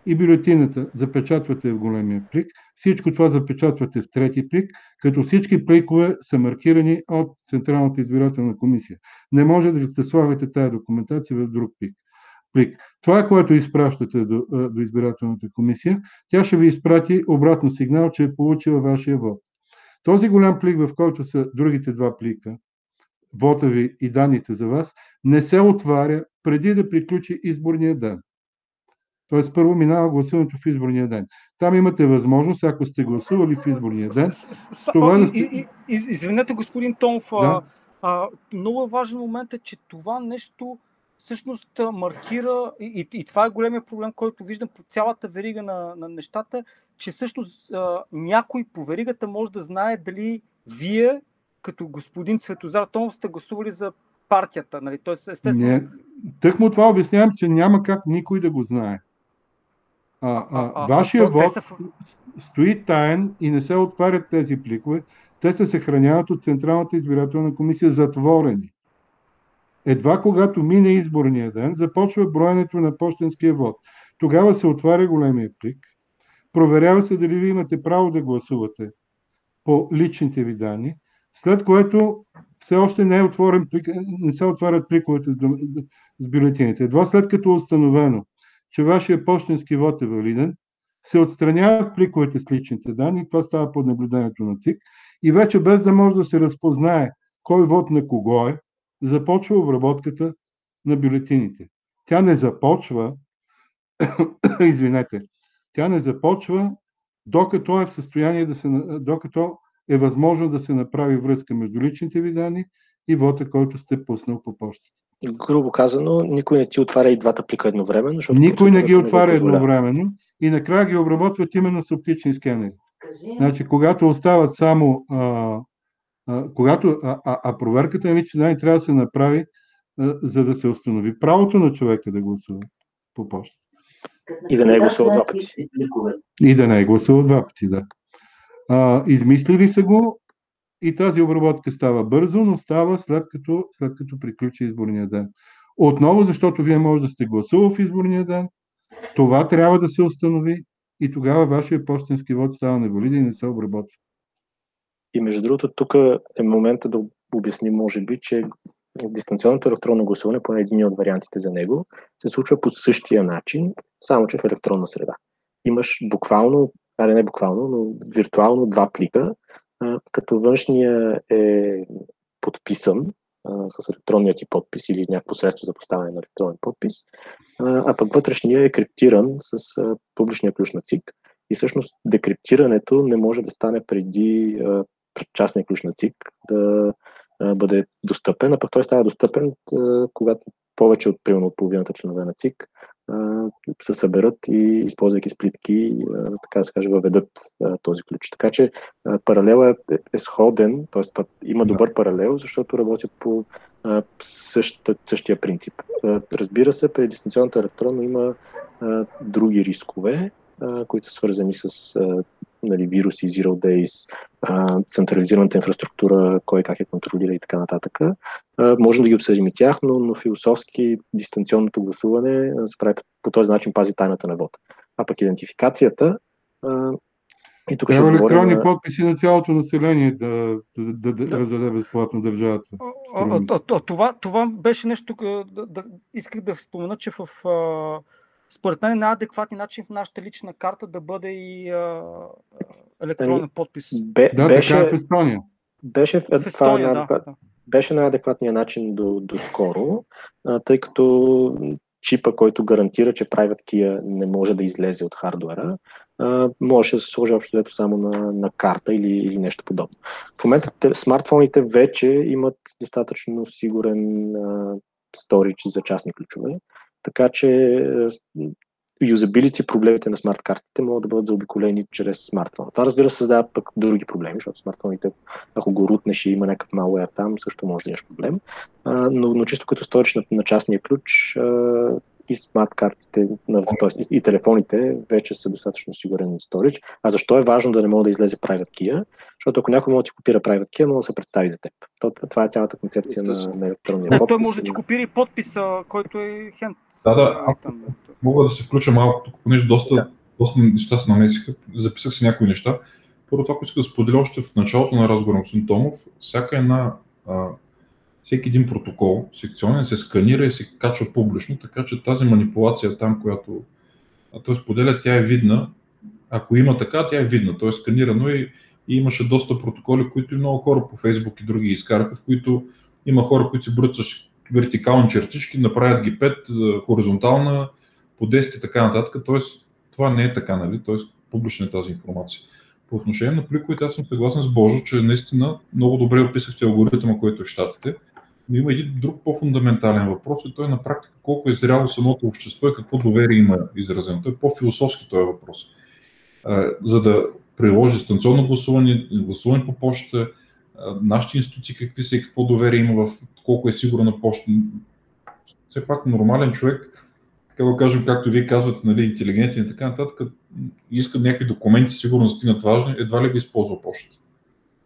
D: и бюлетината запечатвате в големия плик. Всичко това запечатвате в трети плик, като всички пликове са маркирани от Централната избирателна комисия. Не може да сте слагате тази документация в друг плик. Плик. Това, което изпращате до, до избирателната комисия, тя ще ви изпрати обратно сигнал, че е получила вашия вод. Този голям плик, в който са другите два плика, вота ви и данните за вас, не се отваря преди да приключи изборния ден. Тоест първо минава гласуването в изборния ден. Там имате възможност, ако сте гласували в изборния ден,
C: това да сте... Извинете, господин Томов, да? а, много важен момент е, че това нещо всъщност маркира, и, и, и това е големия проблем, който виждам по цялата верига на, на нещата, че всъщност а, някой по веригата може да знае дали вие като господин Светозар Томов сте гласували за партията. Нали? Тоест, естествено... Не,
D: тък му това обяснявам, че няма как никой да го знае. А, а, а, а, вашия вод са... стои таен и не се отварят тези пликове. Те се съхраняват от Централната избирателна комисия затворени. Едва когато мине изборния ден, започва броенето на почтенския вод. Тогава се отваря големия плик, проверява се дали ви имате право да гласувате по личните ви данни след което все още не, е отворен, не се отварят пликовете с, бюлетините. Едва след като е установено, че вашия почтенски вод е валиден, се отстраняват пликовете с личните данни, това става под наблюдението на ЦИК, и вече без да може да се разпознае кой вод на кого е, започва обработката на бюлетините. Тя не започва, извинете, тя не започва докато е в състояние да се, докато е възможно да се направи връзка между личните ви данни и вота, който сте пуснал по почтата.
B: Грубо казано, никой не ти отваря и двата плика едновременно.
D: Защото никой не ги отваря не едновременно и накрая ги обработват именно с оптични скенери. Значи, когато остават само. А, а, когато, а, а, проверката на лични данни трябва да се направи, а, за да се установи правото на човека да гласува по почта.
B: И да не е гласувал два пъти.
D: И да не е гласувал два пъти, да. А, измислили са го и тази обработка става бързо, но става след като, след като приключи изборния ден. Отново, защото вие може да сте гласувал в изборния ден, това трябва да се установи и тогава вашия почтенски вод става невалиден и не се обработва.
B: И между другото, тук е момента да обясним, може би, че дистанционното електронно гласуване, поне един от вариантите за него, се случва по същия начин, само че в електронна среда. Имаш буквално аре не буквално, но виртуално два плика, като външния е подписан с електронния ти подпис или някакво средство за поставяне на електронен подпис, а, пък вътрешния е криптиран с публичния ключ на ЦИК. И всъщност декриптирането не може да стане преди частния ключ на ЦИК да бъде достъпен, а пък той става достъпен, когато повече от примерно от половината членове на ЦИК се съберат и използвайки сплитки, така да се каже, въведат този ключ. Така че а, паралела е, е сходен, т.е. има добър паралел, защото работят по същата, същия принцип. Разбира се, при дистанционната електронно има други рискове, а, които са свързани с а, нали, вируси, zero days, а, централизираната инфраструктура, кой как я контролира и така нататък. А, можем да ги обсъдим и тях, но, но философски дистанционното гласуване се прави по този начин пази тайната на вода. А пък идентификацията а,
D: и тук Трябва електронни на... подписи на цялото население да, да, да, да, да. раздаде безплатно държавата.
C: А, а, а, това, това беше нещо, да, да, исках да спомена, че в а, според мен е най-адекватният начин в нашата лична карта да бъде и а, електронен ами, подпис.
D: Бе, да, беше, така е в Естония.
B: Беше, в, в Естония, това, да, да. беше най-адекватният начин до, до скоро, а, тъй като чипа, който гарантира, че Private Key не може да излезе от хардуера, може да се сложи общо взето само на, на карта или, или нещо подобно. В момента те, смартфоните вече имат достатъчно сигурен а, сторич за частни ключове, така че юзабилити проблемите на смарт картите могат да бъдат заобиколени чрез смартфон. Това разбира се създава пък други проблеми, защото смартфоните, ако го рутнеш и има някакъв malware там, също може да имаш проблем. А, но, но чисто като сторич на, на частния ключ а, и смарт картите, т.е. и телефоните вече са достатъчно сигурен сторич. А защо е важно да не мога да излезе private key? Защото ако някой може да ти копира private key, може да се представи за теб. Това е цялата концепция на, на електронния подпис.
C: Той може да ти копира и подписа, който е хенд.
E: Да, да. Мога да се включа малко тук, понеже доста, да. доста неща се намесиха. Записах си някои неща. Първо това, което искам да споделя още в началото на разговора на Томов, всяка една а, всеки един протокол секционен се сканира и се качва публично, така че тази манипулация там, която той споделя, тя е видна. Ако има така, тя е видна, то е сканирано и, и имаше доста протоколи, които и много хора по Фейсбук и други изкараха, в които има хора, които се броят с вертикални чертички, направят ги 5, хоризонтална, по 10 и така нататък. Тоест, това не е така, нали? Тоест, публична е тази информация. По отношение на пликовете, аз съм съгласен с Божо, че наистина много добре описахте алгоритъма, който щатите. Но има един друг по-фундаментален въпрос и той е на практика колко е зряло самото общество и какво доверие има изразено. Той е по-философски този въпрос. За да приложи дистанционно гласуване, гласуване по почта, нашите институции какви са и какво доверие има в колко е сигурна почта. Все пак нормален човек, така го кажем, както вие казвате, нали, интелигентен и така нататък, искат някакви документи, сигурно стигнат важни, едва ли би използвал почта.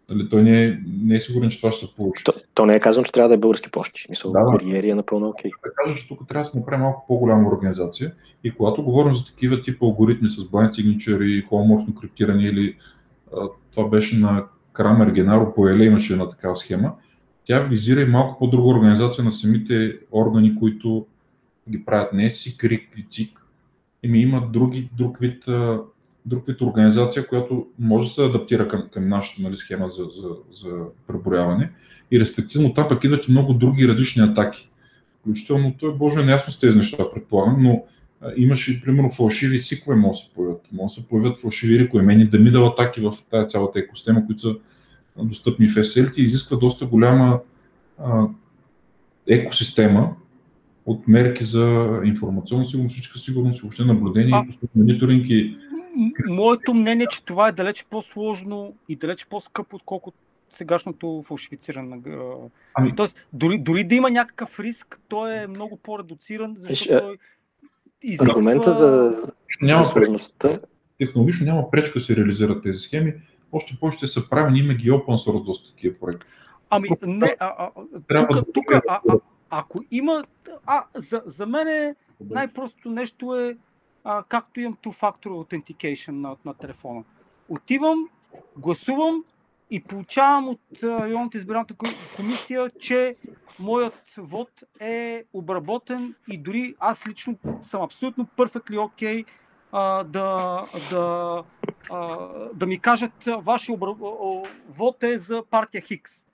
E: Нали, той не е, не е сигурен, че това ще се получи.
B: То, то не е казано, че трябва да е български почти. Мисъл, да, куриери е напълно окей.
E: Okay. Да кажа, че тук трябва да се направи малко по-голяма организация и когато говорим за такива типа алгоритми с blind signature и холоморфно криптиране или а, това беше на Крамер Генаро по Еле имаше една такава схема, тя визира и малко по-друга организация на самите органи, които ги правят. Не е си крик или ЦИК, ами има други, друг вид друг вид организация, която може да се адаптира към, към нашата нали, схема за, за, за преброяване и респективно там пък идват и много други различни атаки. Включително той боже неясно с тези неща, предполагам, но имаше, примерно, фалшиви сикове може да се появят. Може да се появят фалшиви рекоемени, да мидал атаки в тази цялата екосистема, които са достъпни в SLT и изисква доста голяма а, екосистема от мерки за информационна сигурност, всичка сигурност, въобще наблюдение, мониторинг и
C: моето мнение е, че това е далеч по-сложно и далеч по-скъпо, отколкото сегашното фалшифициране. Ами... Тоест, дори, дори да има някакъв риск, той е много по-редуциран, защото той
B: изисква... Аргумента за, няма за сложността...
E: Технологично няма пречка да се реализират тези схеми, още повече ще са правени, има ги open source доста такива проекти.
C: Ами, не, а, а, тук, тук а, а, ако има, а, за, за мен е най-простото нещо е а, както имам two-factor authentication на, на телефона. Отивам, гласувам и получавам от районната избирателната комисия, че моят вод е обработен и дори аз лично съм абсолютно perfectly окей okay, да, да, а, да ми кажат, вашия обра... вод е за партия Хикс.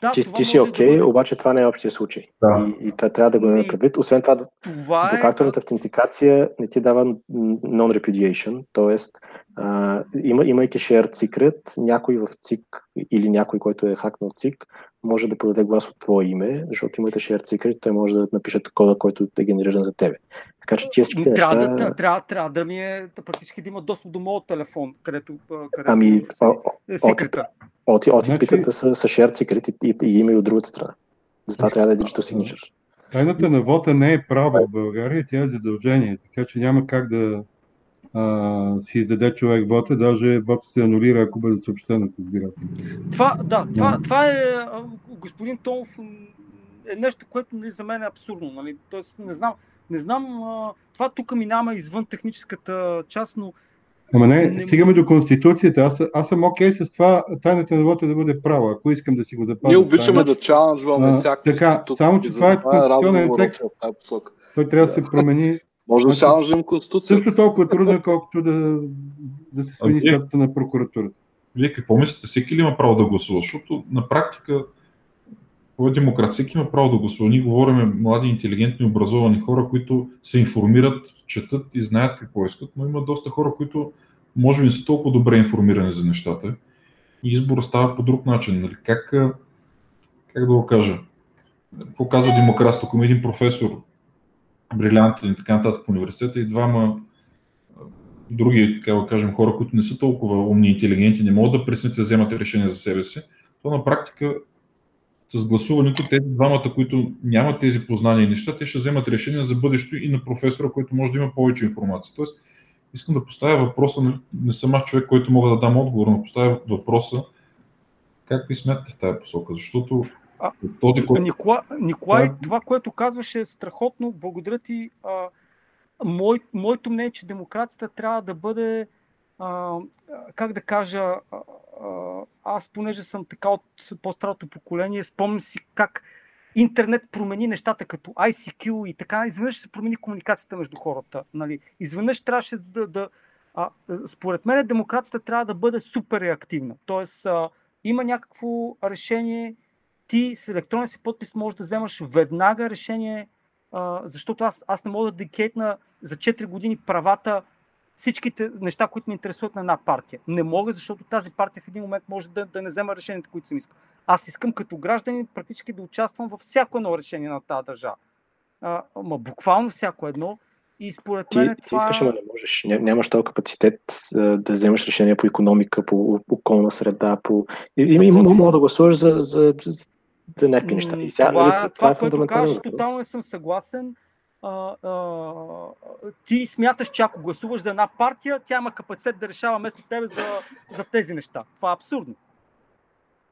B: Да, ти, ти си окей, okay, да обаче това не е общия случай. Да. И, и това трябва да го имаме предвид. Освен това, това е... факторната автентикация не ти дава non-repudiation, т.е. има, имайки shared secret, някой в ЦИК или някой, който е хакнал ЦИК, може да подаде глас от твое име, защото имате shared secret, той може да напише кода, който е генериран за тебе. Така че тия всичките
C: трябва
B: неща...
C: Да, трябва, трябва да ми е да, практически да има достъп до моят телефон, където, където
B: ами, е секрета. Оти, оти значи... питата са, са shared secret и, и, и има и от другата страна. Затова трябва да е digital signature.
D: Тайната на вота не е право в България, тя е задължение, така че няма как да а, си издаде човек вота, даже вод се анулира, ако бъде съобщен от избирател.
C: Това, да, това, това е, господин Томов, е нещо, което нали, за мен е абсурдно. Нали? Тоест, не знам, не знам а, това тук минава извън техническата част, но
D: Ама не, не, стигаме до Конституцията. Аз, аз съм окей okay с това тайната на вота да бъде права, ако искам да си го запазя.
F: Ние обичаме да чаленджваме всяка.
D: Така, само че това е, е конституционен текст. Той трябва да се промени.
F: Може да чаленджим Конституцията.
D: Също толкова трудно, колкото да, да се смени статута на прокуратурата.
E: Вие какво мислите? Всеки ли има право да гласува? Защото на практика кой е демократ? Всеки има право да гласува. Ние говорим млади, интелигентни, образовани хора, които се информират, четат и знаят какво искат, но има доста хора, които може би не са толкова добре информирани за нещата. И избор става по друг начин. Нали? Как, как да го кажа? Какво казва демократството? Ако един професор брилянтен и така нататък в университета и двама други, как да кажем, хора, които не са толкова умни и интелигенти, не могат да преснят да вземат решение за себе си, то на практика с гласуването тези двамата, които нямат тези познания и неща, те ще вземат решение за бъдещето и на професора, който може да има повече информация. Тоест, искам да поставя въпроса, не съм аз човек, който мога да дам отговор, но поставя въпроса как ви смятате в тази посока, защото
C: а, този, който... Николай, Николай да. това, което казваше е страхотно. Благодаря ти. А, мой, моето мнение е, че демокрацията трябва да бъде, а, как да кажа, а, а, аз понеже съм така от по-старото поколение, спомням си как интернет промени нещата като ICQ и така. Изведнъж се промени комуникацията между хората. Нали? Изведнъж трябваше да, да а, според мен демокрацията трябва да бъде супер реактивна. Тоест, а, има някакво решение, ти с електронен си подпис можеш да вземаш веднага решение, а, защото аз, аз не мога да дикейтна за 4 години правата всичките неща, които ме интересуват на една партия. Не мога, защото тази партия в един момент може да, да не взема решенията, които съм искал. Аз искам като гражданин практически да участвам във всяко едно решение на тази държава. А, ма буквално всяко едно. И според
B: ти,
C: мен
B: това... Ти искаш, ама не можеш. Нямаш този капацитет да вземеш решение по економика, по околна среда, по... Има, има, мога да гласуваш за, за, за някакви неща.
C: И сега, това, нали, това, това, е което кажеш, тотално не съм съгласен. А, а, ти смяташ, че ако гласуваш за една партия, тя има капацитет да решава вместо тебе за, за тези неща. Това е абсурдно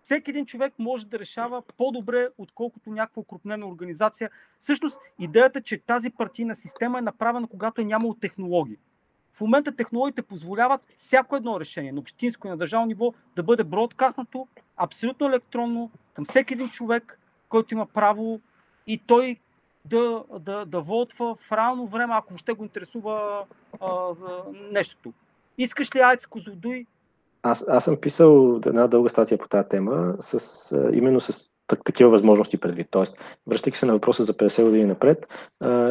C: всеки един човек може да решава по-добре, отколкото някаква укрупнена организация. Всъщност, идеята, че тази партийна система е направена, когато е нямало технологии. В момента технологиите позволяват всяко едно решение на общинско и на държавно ниво да бъде бродкаснато абсолютно електронно към всеки един човек, който има право и той да, да, да волтва в реално време, ако въобще го интересува а, нещото. Искаш ли Айц Козлодуй
B: аз, аз съм писал една дълга статия по тази тема, с, именно с такива възможности предвид. Тоест, връщайки се на въпроса за 50 години напред,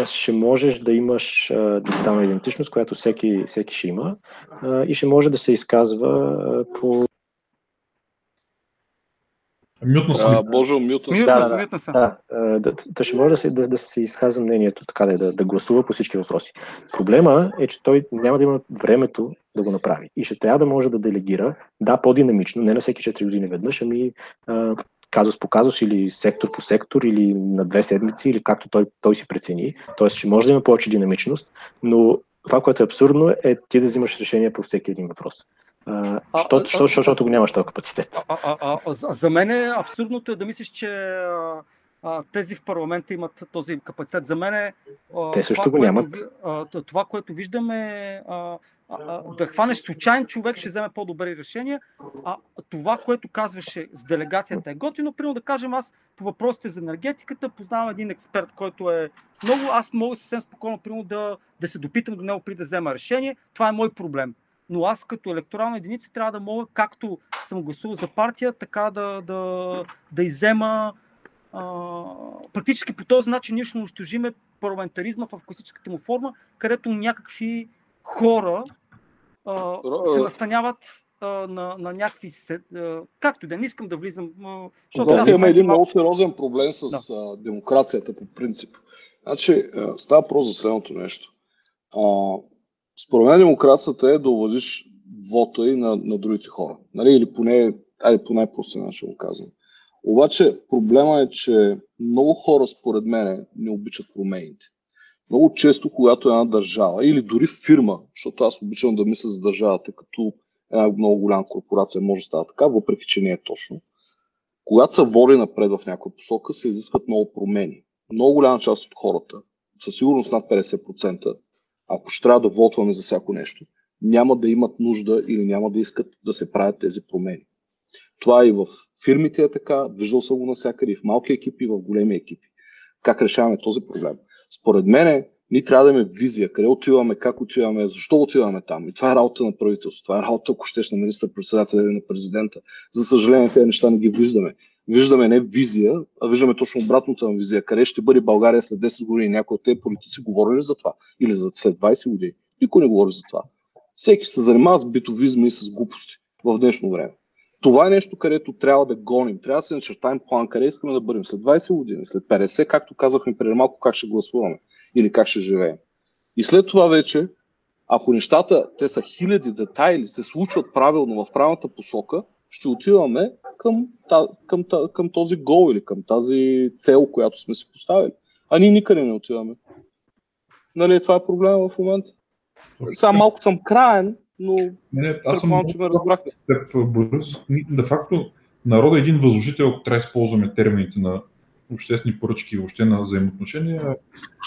B: ще можеш да имаш дигитална идентичност, която всеки, всеки ще има и ще може да се изказва по
E: Мютно съм.
F: А, Боже, мютно
C: съм. Да, да, да,
B: да, да, да, ще може да се, да, да се изказва мнението, така да, да, да гласува по всички въпроси. Проблема е, че той няма да има времето да го направи. И ще трябва да може да делегира, да, по-динамично, не на всеки 4 години веднъж, ами а, казус по казус или сектор по сектор или на две седмици или както той, той си прецени. Тоест ще може да има повече динамичност, но това, което е абсурдно е ти да взимаш решение по всеки един въпрос. А, що, що, защото го нямаш този капацитет.
C: А, а, а, за мен е абсурдното е да мислиш, че а, тези в парламента имат този капацитет. За мен е.
B: Те също това, го нямат.
C: Което, това, което виждаме, а, а, да хванеш случайен човек, ще вземе по-добри решения. А това, което казваше с делегацията е готино. Примерно да кажем аз по въпросите за енергетиката познавам един експерт, който е много. Аз мога съвсем спокойно примерно, да, да се допитам до него при да взема решение. Това е мой проблем но аз като електорална единица трябва да мога, както съм гласувал за партия, така да, да, да изема а, практически по този начин ние ще унищожиме парламентаризма в класическата му форма, където някакви хора а, се настаняват а, на, на някакви... А, както да, не искам да влизам. А,
F: защото да, има един много сериозен проблем с да. а, демокрацията по принцип. Значи, става просто за следното нещо. А, според мен демокрацията е да уводиш вота и на, на другите хора. Нали? Или поне, айде по най-простия начин го казвам. Обаче проблема е, че много хора според мен не обичат промените. Много често, когато една държава или дори фирма, защото аз обичам да мисля за държавата като една много голяма корпорация може да става така, въпреки че не е точно. Когато са води напред в някаква посока, се изискват много промени. Много голяма част от хората, със сигурност над 50%, ако ще трябва да вотваме за всяко нещо, няма да имат нужда или няма да искат да се правят тези промени. Това и в фирмите е така, виждал съм го навсякъде, и в малки екипи, и в големи екипи. Как решаваме този проблем? Според мен, ние трябва да имаме визия, къде отиваме, как отиваме, защо отиваме там. И това е работа на правителството, това е работа, ако щеш, на министър-председателя или на президента. За съжаление, тези неща не ги виждаме. Виждаме не визия, а виждаме точно обратната на визия. Къде ще бъде България след 10 години? Някои от тези политици говорили за това? Или за след 20 години? Никой не говори за това. Всеки се занимава с битовизма и с глупости в днешно време. Това е нещо, където трябва да гоним. Трябва да се начертаем план, къде искаме да бъдем след 20 години, след 50, както казахме преди малко, как ще гласуваме или как ще живеем. И след това вече, ако нещата, те са хиляди детайли, се случват правилно в правилната посока, ще отиваме към, към, към, към този гол или към тази цел, която сме си поставили. А ние никъде не отиваме. Нали, това е проблема в момента. Сега малко съм краен, но не,
E: аз съм че ме разбрахте. Борис, де факто народа е един възложител, ако трябва да използваме термините на обществени поръчки и въобще на взаимоотношения,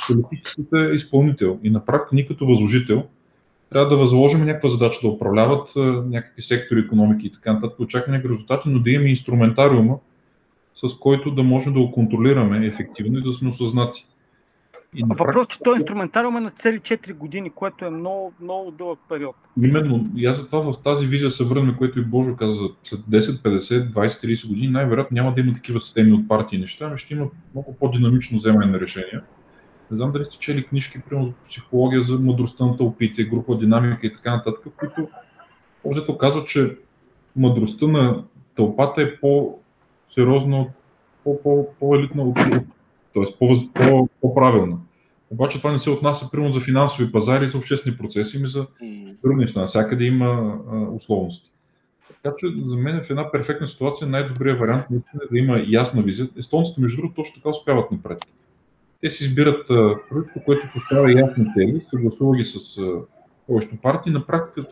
E: политиката е изпълнител. И на практика ние като възложител трябва да възложим някаква задача да управляват някакви сектори, економики и така нататък, очакваме някакви резултати, но да имаме инструментариума, с който да можем да го контролираме ефективно и да сме осъзнати.
C: Въпрос, че този инструментариум е на цели 4 години, което е много, много дълъг период.
E: Именно. И аз затова в тази визия се върна, което и Божо каза, след 10, 50, 20, 30 години най-вероятно няма да има такива системи от партии неща, но ще има много по-динамично вземане на решения. Не знам дали сте чели книжки, примерно за психология за мъдростта на тълпите, група динамика и така нататък, които обзето казват, че мъдростта на тълпата е по-сериозна, по-елитна, т.е. по-правилна. Обаче това не се отнася примерно за финансови пазари, за обществени процеси, ами за други неща. Навсякъде има а, условности. Така че за мен в една перфектна ситуация най-добрият вариант е да има ясна визия. Естонците, между другото, точно така успяват напред. Те си избират правителство, което поставя ясни цели, съгласува ги с повечето партии, на практика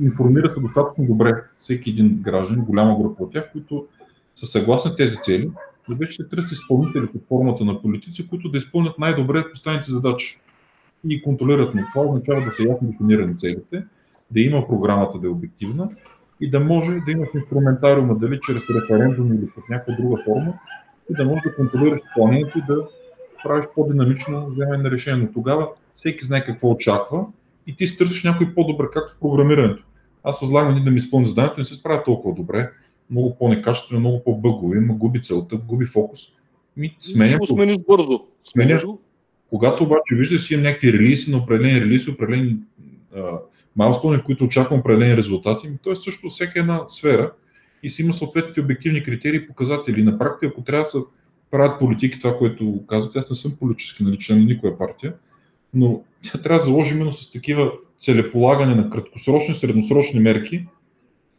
E: информира се достатъчно добре всеки един граждан, голяма група от тях, които са съгласни с тези цели, да вече ще търси изпълнители под формата на политици, които да изпълнят най-добре поставените задачи и контролират на това, означава да са ясно дефинирани целите, да има програмата да е обективна и да може да имаш инструментариума, дали чрез референдум или под някаква друга форма, и да можеш да контролираш изпълнението и да правиш по-динамично вземане на решение. Но тогава всеки знае какво очаква и ти си търсиш някой по-добър, както в програмирането. Аз възлагам един да ми изпълни заданието, не се справя толкова добре, много по-некачествено, много по-бъгово, има губи целта, губи фокус.
F: Ми, сменя, го смениш бързо.
E: Сменяш го. Когато обаче виждаш, си имам някакви релиси на определени релиси, определени майлстони, в които очаквам определени резултати, то е също всяка една сфера и си има съответните обективни критерии и показатели. На практика, ако трябва да се правят политики, това, което казвате, аз не съм политически наличен на никоя партия, но тя трябва да заложи именно с такива целеполагане на краткосрочни, средносрочни мерки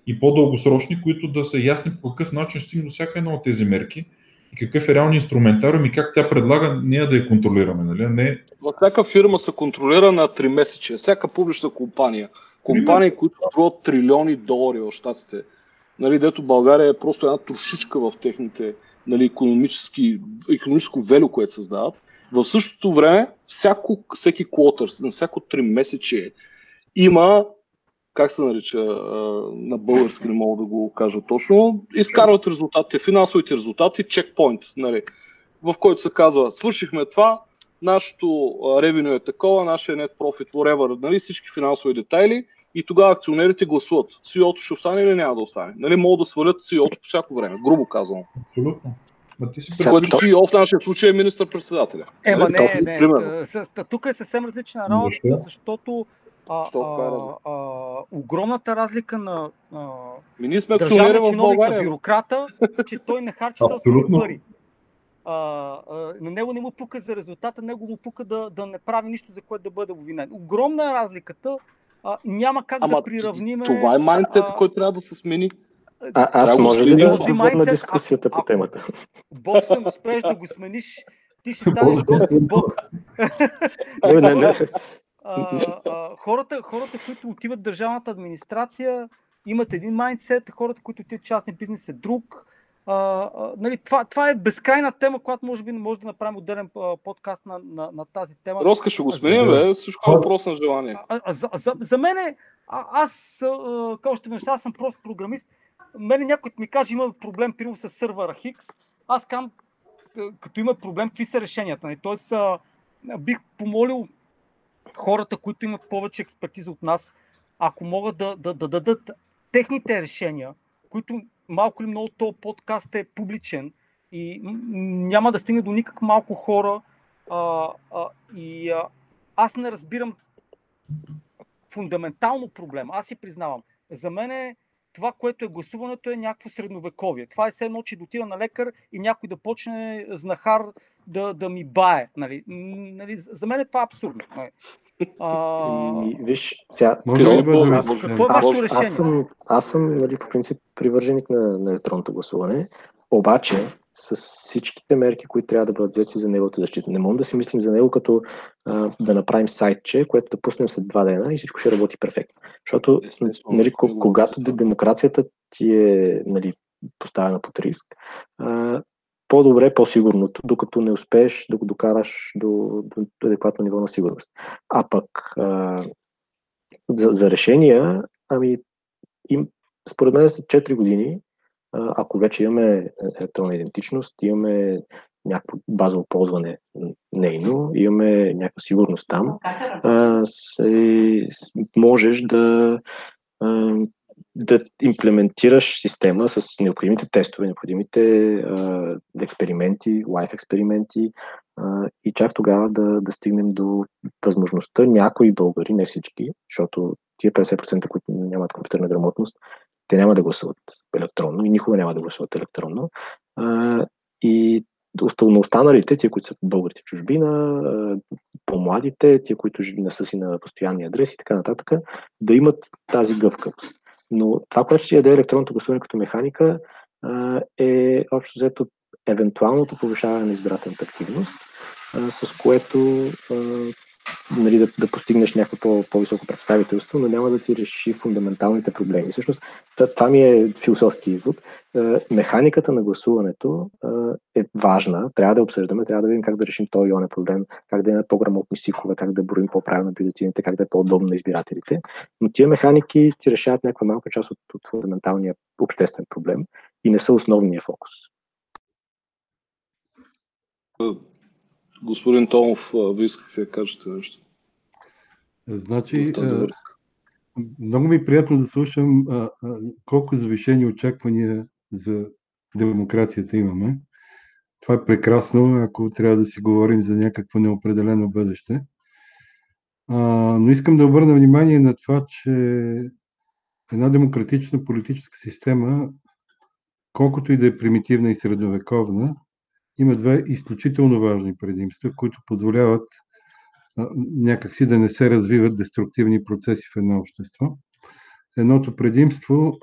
E: и по-дългосрочни, които да са ясни по какъв начин ще стигне до всяка една от тези мерки и какъв е реалният инструментариум и как тя предлага ние да я контролираме. Нали? Не...
F: Във всяка фирма се контролира на 3 месече. Всяка публична компания. Компании, които струват трилиони долари в Штатите. Нали, дето България е просто една трошичка в техните нали, економически, економическо вело, което създават. В същото време, всяко, всеки квотър, на всяко 3 месече има как се нарича на български, не мога да го кажа точно, изкарват резултатите, финансовите резултати, чекпоинт, нали, в който се казва, свършихме това, нашето ревеню е такова, нашия net profit, whatever, нали, всички финансови детайли и тогава акционерите гласуват. CEO-то ще остане или няма да остане. Нали, могат да свалят CEO-то по всяко време, грубо казвам.
E: Абсолютно.
F: Ма ти си Което CEO в нашия случай е министър-председателя.
C: Ема нали, не, не, не. Тук е съвсем различна работа, защото а, а, а, огромната разлика на а, държавния чиновник на бюрократа, че той не харчи собствени пари. А, а, на него не му пука за резултата, него му пука да, да не прави нищо, за което да бъде обвинен. Огромна е разликата. А, няма как Ама, да приравниме.
F: Това е майндсет, който трябва да се смени.
B: А, аз може ли да върна дискусията по темата?
C: Бог съм успееш да го смениш, ти ще станеш Господ Бог. не, не, не а, а, хората, хората, които отиват в държавната администрация, имат един майндсет, хората, които отиват в частния бизнес е друг. А, а, нали, това, това е безкрайна тема, която може би не може да направим отделен а, подкаст на, на, на тази тема.
F: Роска ще го сменим, бе, всичко е въпрос на желание.
C: А, а, за, за, за мен е, а, аз, като ще неща, аз съм просто програмист. Мене някой ми каже, има проблем, примерно с сървъра Хикс. Аз кам, като има проблем, какви са решенията? Нали? Тоест, а, бих помолил хората, които имат повече експертиза от нас, ако могат да, да, да дадат техните решения, които малко или много този подкаст е публичен и няма да стигне до никак малко хора. А, а, и а, аз не разбирам фундаментално проблем. Аз си признавам. За мен е това, което е гласуването, е някакво средновековие. Това е все едно, че дотира на лекар и някой да почне знахар да, да ми бае. Нали? Нали, за мен е това абсурдно. Нали?
B: А... виж, сега,
D: Може
B: какво,
D: да бъде
B: аз,
C: какво е вашето решение?
B: аз съм, аз съм нали, по принцип привърженик на, на електронното гласуване, обаче с всичките мерки, които трябва да бъдат взети за неговата защита. Не можем да си мислим за него като а, да направим сайтче, което да пуснем след два дена и всичко ще работи перфектно. Защото, нали, когато демокрацията ти е нали, поставена под риск, а, по-добре, по-сигурното, докато не успееш да го докараш до, до, до адекватно ниво на сигурност. А пък а, за, за решения, ами, им, според мен след 4 години, ако вече имаме електронна идентичност, имаме някакво базово ползване нейно, имаме някаква сигурност там, а, се, можеш да, а, да имплементираш система с необходимите тестове, необходимите а, експерименти, лайф експерименти а, и чак тогава да, да стигнем до възможността някои българи, не всички, защото тия 50%, които нямат компютърна грамотност, те няма да гласуват електронно и никога няма да гласуват електронно. А, и на останалите, тия, които са българите в чужбина, по-младите, тия, които не са си на постоянни адреси и така нататък, да имат тази гъвкавост. Но това, което ще яде електронното гласуване като механика, е общо взето евентуалното повишаване на избирателната активност, с което нали, да, да постигнеш някакво по-високо представителство, но няма да ти реши фундаменталните проблеми. Всъщност, това ми е философски извод. Механиката на гласуването е важна, трябва да обсъждаме, трябва да видим как да решим този и проблем, как да имаме по-грамотни сикове, как да броим по-правилно бюлетините, как да е по-удобно на избирателите. Но тия механики ти решават някаква малка част от, от фундаменталния обществен проблем и не са основния фокус.
F: Господин Томов, ви искахте да кажете нещо.
D: Значи, много ми е приятно да слушам а, а, колко завишени очаквания за демокрацията имаме. Това е прекрасно, ако трябва да си говорим за някакво неопределено бъдеще. А, но искам да обърна внимание на това, че една демократична политическа система, колкото и да е примитивна и средновековна, има две изключително важни предимства, които позволяват някакси да не се развиват деструктивни процеси в едно общество. Едното предимство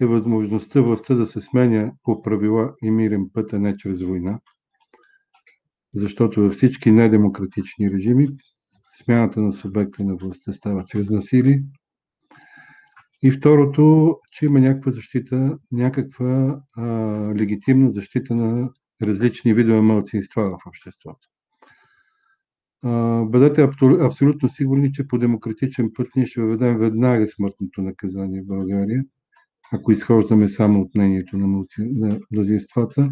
D: е възможността властта да се сменя по правила и мирен път, а не чрез война. Защото във всички недемократични режими смяната на субекта на властта става чрез насилие. И второто, че има някаква защита, някаква а, легитимна защита на различни видове мълцинства в обществото. Бъдете абсолютно сигурни, че по демократичен път ние ще въведем веднага смъртното наказание в България, ако изхождаме само от мнението на, на мнозинствата.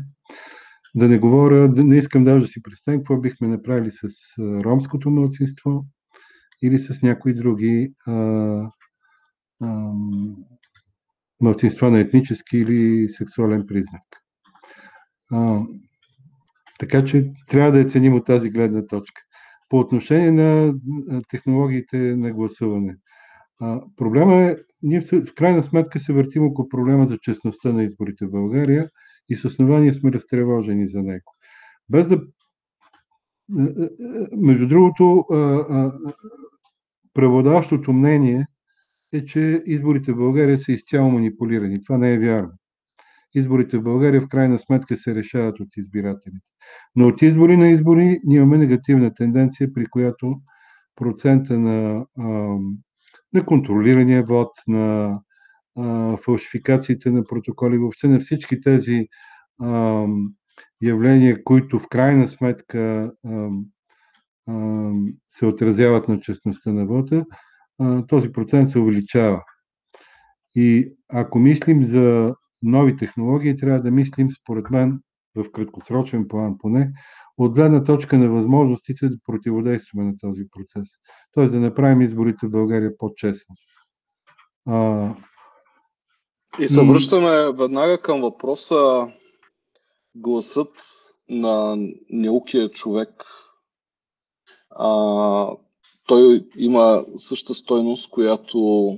D: Да не говоря, не искам даже да си представим какво бихме направили с ромското мълцинство или с някои други а, а, мълцинства на етнически или сексуален признак. Така че трябва да я ценим от тази гледна точка. По отношение на технологиите на гласуване. А, проблема е, ние в, крайна сметка се въртим около проблема за честността на изборите в България и с основание сме разтревожени за него. Без да. Между другото, преводащото мнение е, че изборите в България са изцяло манипулирани. Това не е вярно изборите в България в крайна сметка се решават от избирателите. Но от избори на избори ние имаме негативна тенденция, при която процента на, на контролирания вод, на фалшификациите на протоколи, въобще на всички тези явления, които в крайна сметка се отразяват на честността на вода, този процент се увеличава. И ако мислим за нови технологии, трябва да мислим, според мен, в краткосрочен план поне, от гледна точка на възможностите да противодействаме на този процес. Тоест да направим изборите в България по-честни. А...
F: И се връщаме веднага към въпроса гласът на неукия човек. А, той има същата стойност, която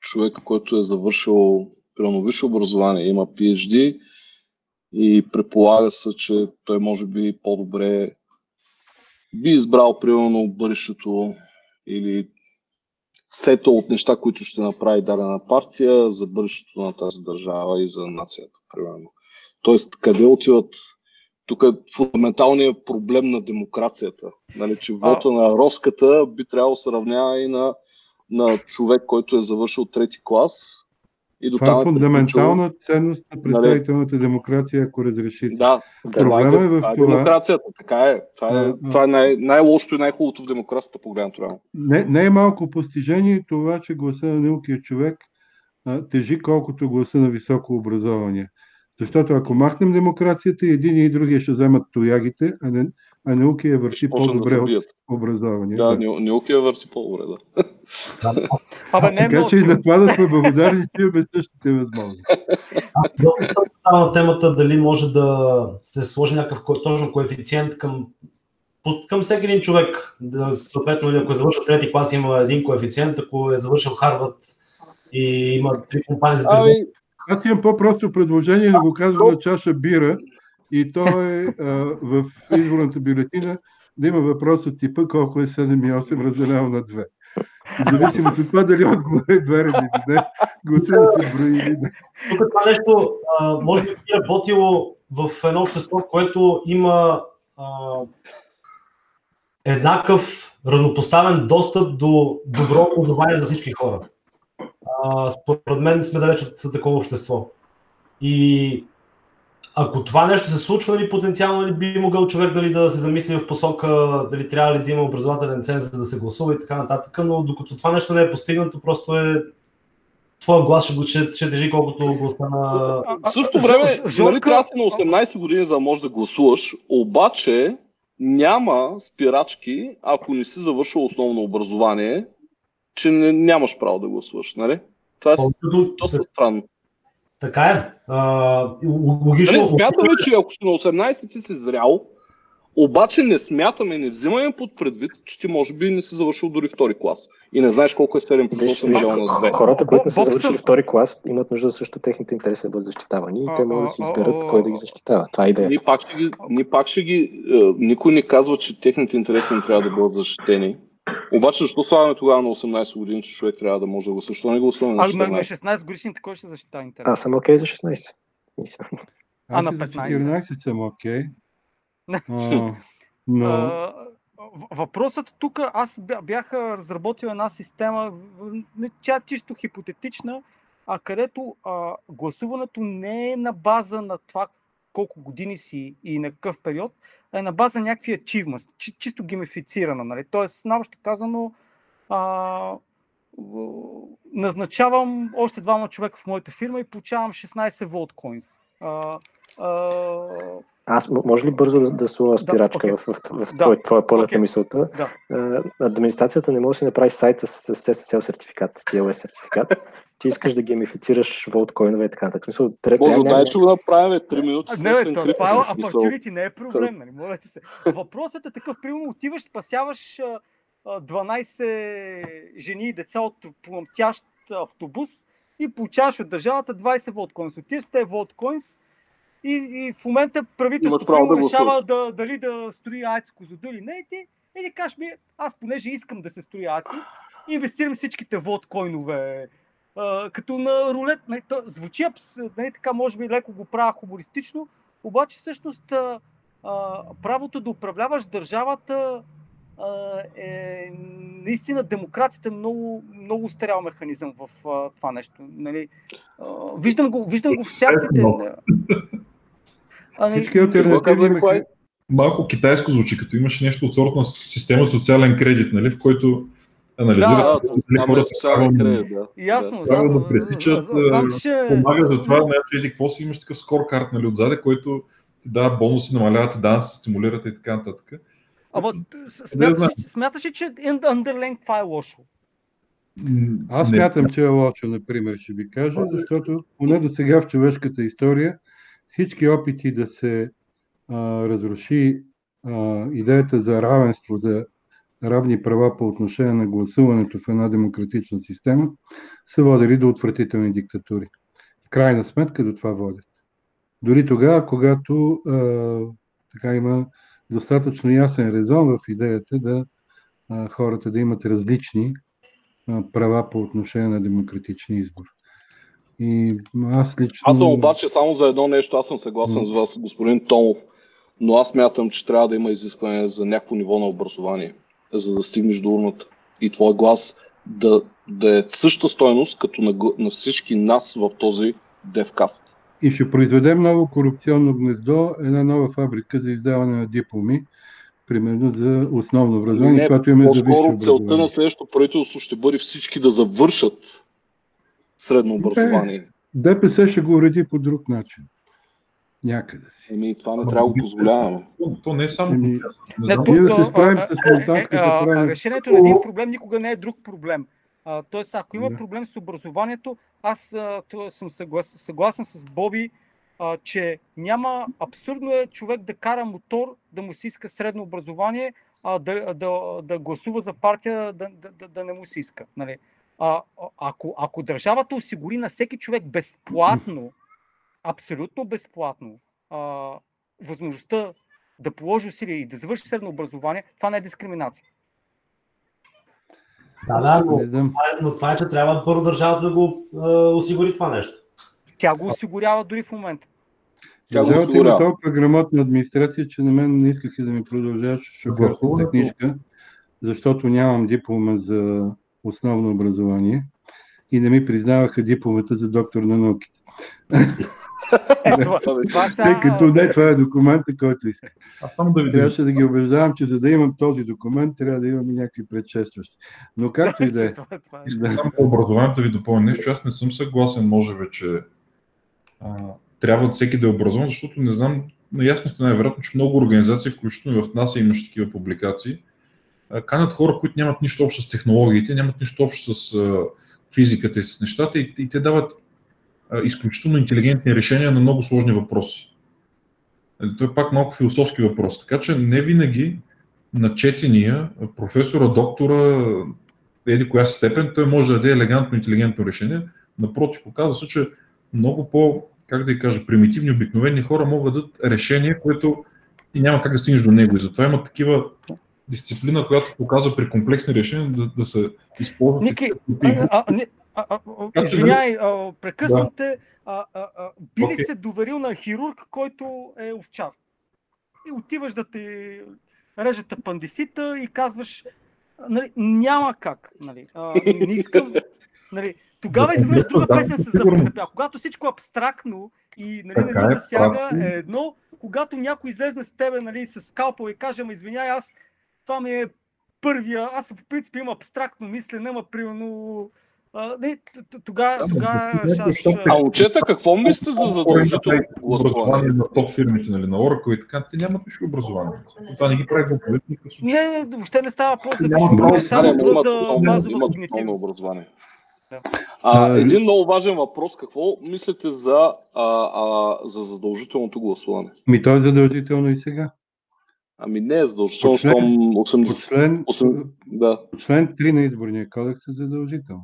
F: човек, който е завършил примерно висше образование, има PhD и предполага се, че той може би по-добре би избрал примерно бъдещето или сета от неща, които ще направи дадена партия за бъдещето на тази държава и за нацията, примерно. Тоест, къде отиват тук е фундаменталният проблем на демокрацията. Нали, че вота на Роската би трябвало да се равнява и на, на човек, който е завършил трети клас.
D: И до Това е фундаментална приключил... ценност на нали? представителната демокрация, ако разрешите.
F: Да, Проблема е, е в това. Е демокрацията, така е. Това е, а, това е най- най-лошото и най-хубавото в демокрацията, погледнато реално.
D: Не, не е малко постижение това, че гласа на наукия човек а, тежи колкото гласа на високо образование. Защото ако махнем демокрацията, един и другия ще вземат тоягите, а, не, а наукия е върши по-добре да от образование.
F: Да, да. наукия върши по-добре, да.
D: Абе, не е така че и на това да сме благодарни, че имаме същите възможности.
A: на темата дали може да се сложи някакъв точно коефициент към към всеки един човек, да, съответно, ако е завършил трети клас, има един коефициент, ако е завършил Харвард и има три компании за ами,
D: аз имам по-просто предложение да го казвам на чаша бира и то е а, в изборната бюлетина да има въпрос от типа колко е 7 и 8 разделено на 2. Зависимост от това дали отговор е верен или не, гласа да се брои или не.
A: Тук това нещо а, може би работило в едно общество, което има а, еднакъв равнопоставен достъп до добро образование за всички хора а, според мен сме далеч от такова общество. И ако това нещо се случва, нали, потенциално нали, би могъл човек дали, да се замисли в посока дали трябва ли да има образователен ценз, за да се гласува и така нататък, но докато това нещо не е постигнато, просто е твоя глас ще, ще, ще държи колкото гласа на...
F: В същото време, нали трябва си на 18 години, за да можеш да гласуваш, обаче няма спирачки, ако не си завършил основно образование, че не, нямаш право да гласуваш, нали? Това е доста странно.
A: Така е. А, логично.
F: Нали, смятаме, че ако си на 18 ти си зрял, обаче не смятаме, не взимаме под предвид, че ти може би не си завършил дори втори клас. И не знаеш колко е 7 по 8 милиона на 2.
B: Хората, които не са завършили втори клас, имат нужда също техните интереси да бъдат защитавани и те могат да си изберат кой да ги защитава. Това е идеята.
F: Ние пак ще ги, ние пак ще ги е, никой не казва, че техните интереси не трябва да бъдат защитени. Обаче, защо слагаме тогава на 18 години, че човек трябва да може да го Защо не го слагаме на 14?
C: А на 16 годишните кой ще защита интерес?
B: Аз съм окей okay за 16.
C: А на 15? 14
D: съм окей. Okay. но...
C: Въпросът тук, аз бях разработил една система, тя чисто хипотетична, а където а, гласуването не е на база на това колко години си и на какъв период, е на база някакви achievements, чи, чисто геймифицирана. Нали? Тоест, наобщо казано, а, назначавам още двама човека в моята фирма и получавам 16 волткоинс. А,
B: а, аз може ли бързо да, да сложа спирачка да, okay. в, в, в, в да. твоя полет okay. на мисълта? Да. администрацията не може да си направи сайт с, с SSL сертификат, с TLS сертификат. Ти искаш да геймифицираш волткоинове и така нататък. Мисъл,
F: Може дай, че го направим 3 минути.
C: А, не, това, това е opportunity, не е проблем, нали? Моля ти се. Въпросът е такъв, примерно отиваш, спасяваш 12 жени и деца от пламтящ автобус и получаваш от държавата 20 волткоинс. Отиваш тези волткоинс, и, и в момента правителството да решава да, дали да строи АЕЦ Козода или не. И ти, и ти кажеш ми, аз понеже искам да се строи АЕЦи, инвестирам всичките водкоинове, а, като на рулет. Нали, то, звучи нали, така, може би леко го правя хумористично, обаче всъщност а, а, правото да управляваш държавата е наистина демокрацията е много, много устарял механизъм в а, това нещо. Нали? А, виждам го, виждам го всякаквите.
D: Ами, Всички альтернативи
E: Малко китайско звучи, като имаш нещо от сорта на система социален кредит, нали, в който анализира да,
F: да, хората кредит, да.
C: Ясно,
E: да. да, пресичат, знам, че... помага за това, не, еди, какво си имаш такъв скоркарт нали, отзаде, който ти дава бонуси, намаляват и данъци, стимулират и така нататък.
C: Ама смяташ, смяташ ли, че underlink това е лошо?
D: Аз смятам, че е лошо, например, ще ви кажа, защото поне до сега в човешката история всички опити да се а, разруши а, идеята за равенство, за равни права по отношение на гласуването в една демократична система, са водили до отвратителни диктатури. в крайна сметка до това водят. Дори тогава, когато а, така има достатъчно ясен резон в идеята да а, хората да имат различни а, права по отношение на демократични избор. И аз лично...
F: Аз съм обаче само за едно нещо, аз съм съгласен с вас, господин Томов, но аз мятам, че трябва да има изискване за някакво ниво на образование, за да стигнеш до урната. И твой глас да, да е същата стойност, като на, на всички нас в този девкаст.
D: И ще произведем ново корупционно гнездо, една нова фабрика за издаване на дипломи, примерно за основно образование,
F: Не,
D: което имаме за
F: По-скоро целта на следващото правителство ще бъде всички да завършат средно образование.
D: ДПС ще го уреди по друг начин. Някъде си.
F: Еми, това не трябва да го позволяваме.
E: То, то не е само.
D: Еми,
E: Не
C: Не,
E: знам,
D: Ние да се справим с
C: а,
D: монтанската
C: а, а,
D: крайна-
C: Решението на един проблем никога не е друг проблем. Тоест, ако има проблем с образованието, аз съм съглас, съгласен с Боби, а, че няма абсурдно е човек да кара мотор, да му се иска средно образование, а да, да, да гласува за партия, да, да, да, не му се иска. Нали? А, а- ако, ако държавата осигури на всеки човек безплатно, абсолютно безплатно, а, възможността да положи усилия и да завърши средно образование, това не е дискриминация.
A: Да, да, но, е- но това е, че трябва първо държавата да го а, осигури това нещо.
C: Тя го осигурява дори в момента.
F: Тя го осигурява.
D: толкова грамотна администрация, че на мен не искаха да ми продължаваш шофьорската книжка, защото нямам диплома за основно образование и не ми признаваха дипломата за доктор на науките.
C: Е, това, това са,
D: Тъй като не това е документа, който иска.
E: Аз само да ви
D: Трябваше да ги убеждавам, че за да имам този документ, трябва да имам и някакви предшестващи. Но както и да е.
C: е.
D: Да.
E: Само по образованието ви допълня нещо. Аз не съм съгласен, може би, че а, трябва всеки да е образован, защото не знам, наясно сте най-вероятно, че много организации, включително и в нас имаше такива публикации, а, канят хора, които нямат нищо общо с технологиите, нямат нищо общо с а, физиката и с нещата и, и те дават изключително интелигентни решения на много сложни въпроси. Нали, Той е пак малко философски въпрос. Така че не винаги на четения професора, доктора, еди коя степен, той може да даде елегантно, интелигентно решение. Напротив, оказва се, че много по, как да кажа, примитивни, обикновени хора могат да дадат решение, което и няма как да стигнеш до него. И затова има такива дисциплина, която показва при комплексни решения да, да се използват.
C: Ники, а, а, не, а, а, извиняй, а, прекъсвам
E: Да.
C: те. А, а, а, би ли
E: Окей.
C: се доверил на хирург, който е овчар? И отиваш да ти режат апандисита и казваш, нали, няма как. Нали, а, не искам. Нали, тогава изведнъж друга песен се запя. Когато всичко е абстрактно и нали, не
E: е,
C: засяга, е едно. Когато някой излезне с тебе нали, с скалпел и каже, ама извиняй, аз това ми е първия, аз по принцип имам абстрактно мислене, ама примерно а, не, тогава, ще...
E: защото
F: А момчета, какво мислите за задължително
E: образование
F: гласуване?
E: на топ фирмите, нали, на Oracle и така, те нямат висше образование. Това не ги прави глупави в никакъв случай.
C: Не, въобще не става въпрос за висше става въпрос за базова когнитивност.
F: образование.
C: Да.
F: А, един много важен въпрос. Какво мислите за, а, а, за задължителното гласуване?
D: Ми то е задължително и сега.
F: Ами не е задължително,
D: По член-
F: щом
D: По
F: 80...
D: член,
F: Осем- Да.
D: по член 3 на изборния кодекс е задължително.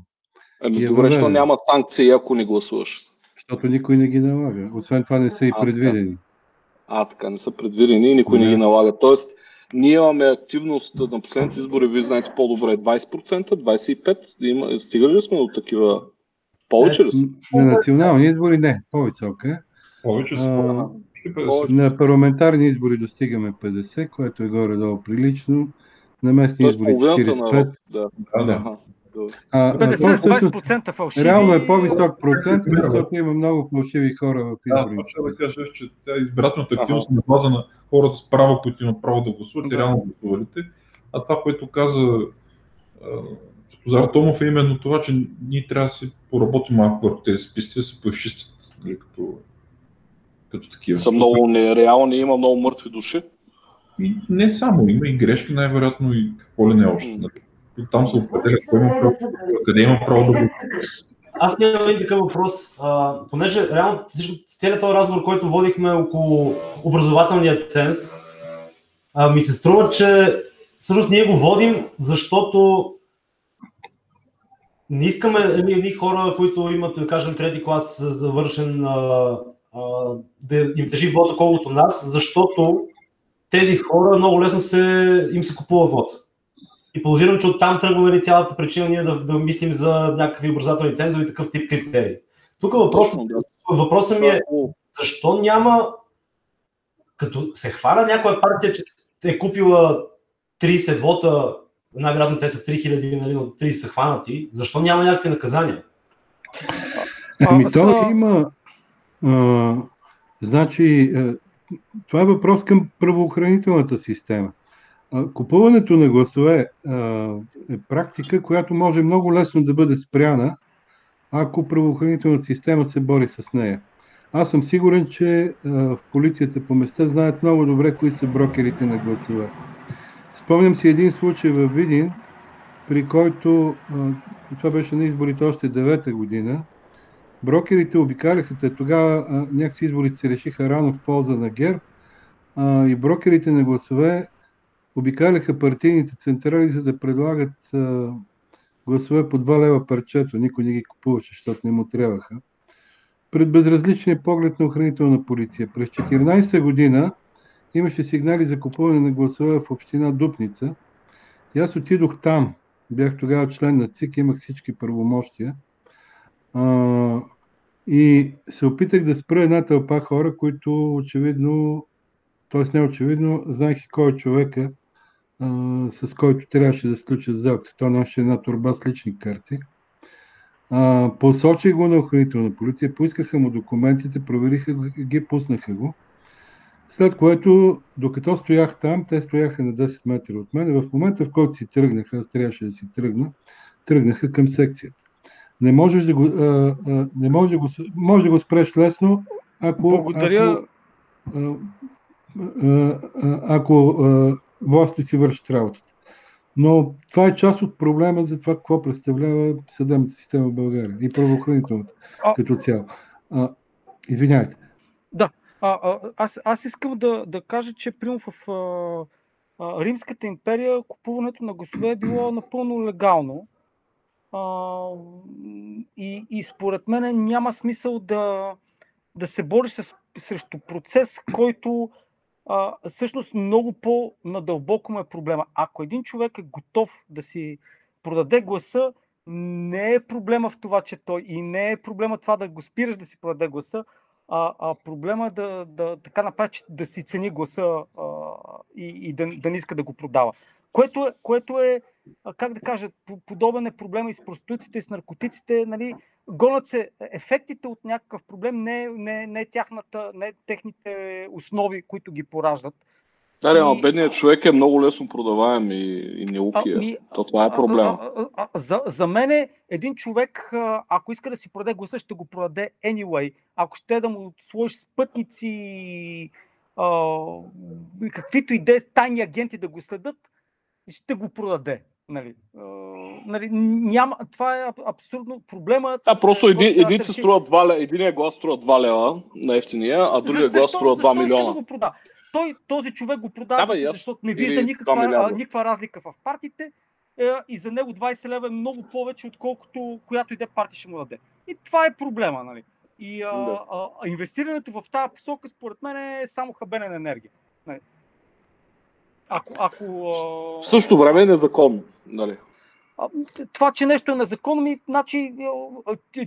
F: Ами
D: е
F: добре, що няма санкции, ако не гласуваш.
D: Защото никой не ги налага. Освен това не са и
F: А,
D: предвидени.
F: А, така, не са предвидени и никой не
D: Не.
F: ги налага. Тоест, ние имаме активност на последните избори, вие знаете по-добре, 20%, 25%. Има, стигали ли сме до такива? Повече ли са?
D: На национални избори не, по-висока е.
E: Повече
D: А,
E: според почти 50.
D: На парламентарни избори достигаме 50, което е горе-долу прилично. На местни
F: Тоест
D: избори
F: половината народ.
D: 45.
F: Да.
E: Да, да.
F: Аха, добре.
D: А, а,
C: 50
D: то
C: с
D: всъщност
C: 20% фалшиви.
D: реално е по-висок процент, защото има много фалшиви хора в
E: Да,
D: изборите.
E: ще да кажа, че тя избирателната активност е на база на хората с право, които имат право да гласуват и
C: Да.
E: реално гласувалите. А това, което каза а, Госпожар Томов е именно това, че ние трябва да си поработим малко върху тези списъци, да се поизчистят нали, като, като такива.
F: Са много нереални, има много мъртви души.
E: И не само, има и грешки най-вероятно и какво ли не още.
F: М.
E: Нали. Там се определя кой има право, къде има право да го
A: Аз имам един такъв въпрос, а, понеже реално целият този разговор, който водихме около образователния ценз, а, ми се струва, че всъщност ние го водим, защото не искаме едни хора, които имат, да кажем, трети клас завършен, а, а, да им тежи вода колкото нас, защото тези хора много лесно се, им се купува вод. И подозирам, че оттам тръгва нали, цялата причина ние да, да мислим за някакви образователни цензове и такъв тип критерии. Тук въпросът, въпросът ми е защо няма, като се хвана някоя партия, че е купила 30 вота, най-вероятно те са 3000, нали, но 30 са хванати, защо няма някакви наказания?
D: Ами то има. А, значи, това е въпрос към правоохранителната система. Купуването на гласове е практика, която може много лесно да бъде спряна, ако правоохранителната система се бори с нея. Аз съм сигурен, че в полицията по места знаят много добре кои са брокерите на гласове. Спомням си един случай в Видин, при който, това беше на изборите още 9-та година, брокерите обикаляха, те тогава някакси изборите се решиха рано в полза на ГЕРБ и брокерите на гласове обикаляха партийните централи, за да предлагат гласове по 2 лева парчето. Никой не ги купуваше, защото не му трябваха. Пред безразличния поглед на охранителна полиция. През 14 година имаше сигнали за купуване на гласове в община Дупница. И аз отидох там. Бях тогава член на ЦИК, имах всички правомощия. И се опитах да спра една тълпа хора, които очевидно, т.е. не очевидно, знаех и кой е човека, а, с който трябваше да сключа сделка. Той наше една турба с лични карти. А, посочих го на охранителна полиция, поискаха му документите, провериха ги, пуснаха го. След което, докато стоях там, те стояха на 10 метра от мен. В момента, в който си тръгнаха, аз трябваше да си тръгна, тръгнаха към секцията. Не можеш да го, а, а, не можеш да го, може да го спреш лесно, ако,
C: Благодаря.
D: ако, а, а, ако а, властите си вършат работата. Но това е част от проблема за това какво представлява съдебната система в България и правоохранителната като цяло. А, извинявайте.
C: Да, а, а, аз, аз искам да, да кажа, че прямо в а, а, Римската империя купуването на гласове е било напълно легално. А, и, и според мен няма смисъл да, да се бориш с, срещу процес, който а, всъщност много по-надълбоко му е проблема. Ако един човек е готов да си продаде гласа, не е проблема в това, че той и не е проблема това да го спираш да си продаде гласа, а, а проблема е да, да така направи, че да си цени гласа а, и, и да, да не иска да го продава. Което е, което е как да кажа, подобен е проблема и с проституците, и с наркотиците. Нали, гонят се ефектите от някакъв проблем, не, не, не, тяхната, не техните основи, които ги пораждат.
F: Да, и... бедният човек е много лесно продаваем и, и неукия. Ми, То това е проблем.
C: За, за мен е един човек, ако иска да си продаде гласа, ще го продаде anyway. Ако ще да му сложиш спътници, а, каквито идеи тайни агенти да го следят, ще го продаде. Нали, нали, няма, това е абсурдно. Проблема.
F: Да, просто един, един се струва 2 лева, единия глас струва 2 лева на ефтиния, а другия глас струва 2 милиона.
C: Да го прода? Той, този човек го продава, да, защото не вижда никаква, никаква разлика в партиите е, и за него 20 лева е много повече, отколкото която иде партия ще му даде. И това е проблема. Нали? И а, да. а, а, инвестирането в тази посока, според мен, е само хабене на енергия. Нали? Ако, ако,
F: в същото време е незаконно. Нали?
C: Това, че нещо е незаконно, ми, значи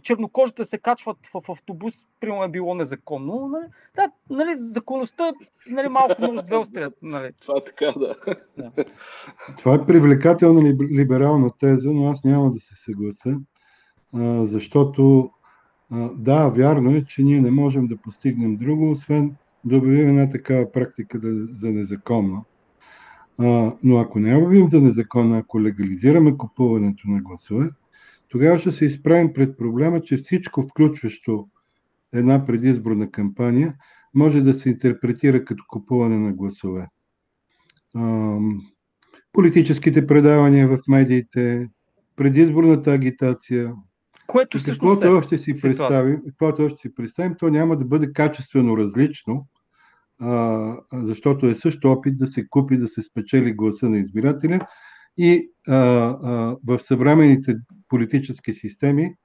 C: чернокожите се качват в, автобус, примерно е било незаконно. Нали? Да, нали, законността нали, малко може две острят. Нали?
F: Това е така, да. да.
D: Това е привлекателна либерална теза, но аз няма да се съглася, защото да, вярно е, че ние не можем да постигнем друго, освен да обявим една такава практика за незаконна. А, но ако не обявим за незаконно, ако легализираме купуването на гласове, тогава ще се изправим пред проблема, че всичко, включващо една предизборна кампания, може да се интерпретира като купуване на гласове. А, политическите предавания в медиите, предизборната агитация,
C: което
D: всъщност каквото е още си представим, каквото още си представим, то няма да бъде качествено различно защото е също опит да се купи, да се спечели гласа на избирателя и а, а, в съвременните политически системи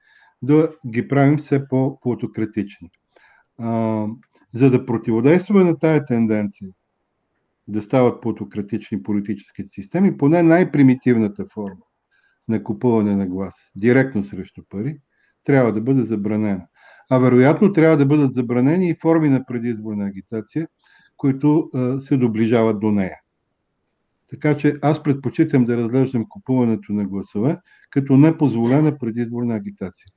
D: да ги правим все по-плутократични. За да противодействаме на тая тенденция да стават плутократични политически системи, поне най-примитивната форма на купуване на глас, директно срещу пари, трябва да бъде забранена. А вероятно трябва да бъдат забранени и форми на предизборна агитация, които се доближават до нея. Така че аз предпочитам да разглеждам купуването на гласове като непозволена предизборна агитация.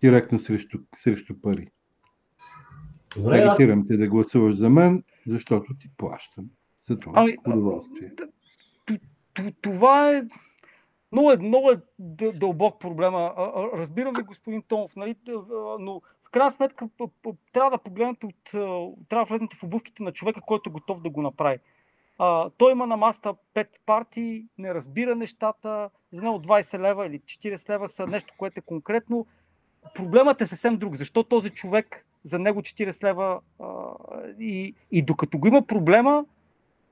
D: Директно срещу, срещу пари. Добре, Агитирам аз... те да гласуваш за мен, защото ти плащам. За това ами, удоволствие.
C: Това е много е, много е дълбок проблема. Разбирам ви, господин Томов, нали? но в крайна сметка трябва да погледнете от... трябва да влезнете в обувките на човека, който е готов да го направи. А, той има на маста 5 партии, не разбира нещата, за него 20 лева или 40 лева са нещо, което е конкретно. Проблемът е съвсем друг. Защо този човек за него 40 лева а, и, и докато го има проблема,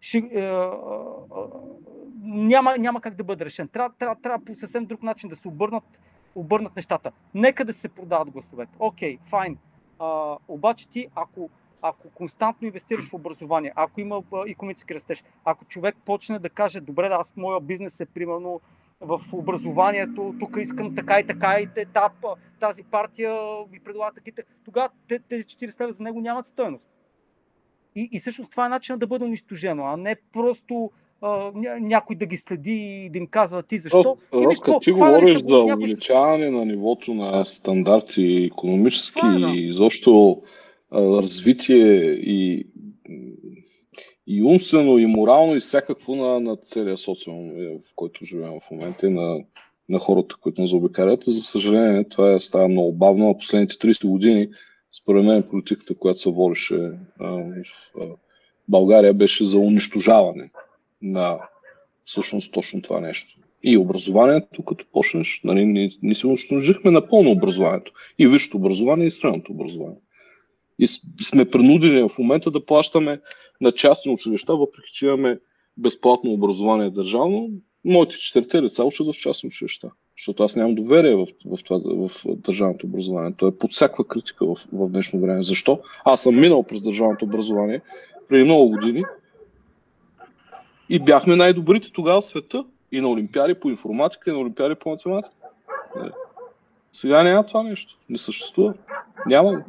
C: ще, а, а, няма, няма как да бъде решен. Трябва, трябва, трябва по съвсем друг начин да се обърнат, обърнат нещата. Нека да се продават гласовете. Окей, okay, файн. обаче ти, ако ако константно инвестираш в образование, ако има економически растеж, ако човек почне да каже, добре, да, аз моя бизнес е примерно в образованието, тук искам така и така и етап, тази партия ми предлага таките, тогава тези 40 лева за него нямат стоеност. И, и всъщност това е начинът да бъде унищожено, а не просто а, някой да ги следи и да им казва ти защо.
F: Роско, ти говориш за увеличаване на нивото на стандарти економически е, да. и изобщо развитие и, и умствено, и морално, и всякакво на, на целия социум, е, в който живеем в момента и на, на хората, които нас заобикалят. За съжаление, това е, става много бавно. А последните 30 години, според мен, политиката, която се водеше в България, беше за унищожаване на всъщност точно това нещо. И образованието, като почнеш, нали, ние, ние си унищожихме напълно образованието. И висшето образование, и средното образование. И сме принудени в момента да плащаме на частни училища, въпреки че имаме безплатно образование държавно. Моите четирите лица учат в частни училища, защото аз нямам доверие в, в, това, в държавното образование. То е под всякаква критика в, в днешно време. Защо? Аз съм минал през държавното образование преди много години и бяхме най-добрите тогава в света и на олимпиади по информатика, и на олимпиади по математика. Сега няма това нещо. Не съществува. Няма.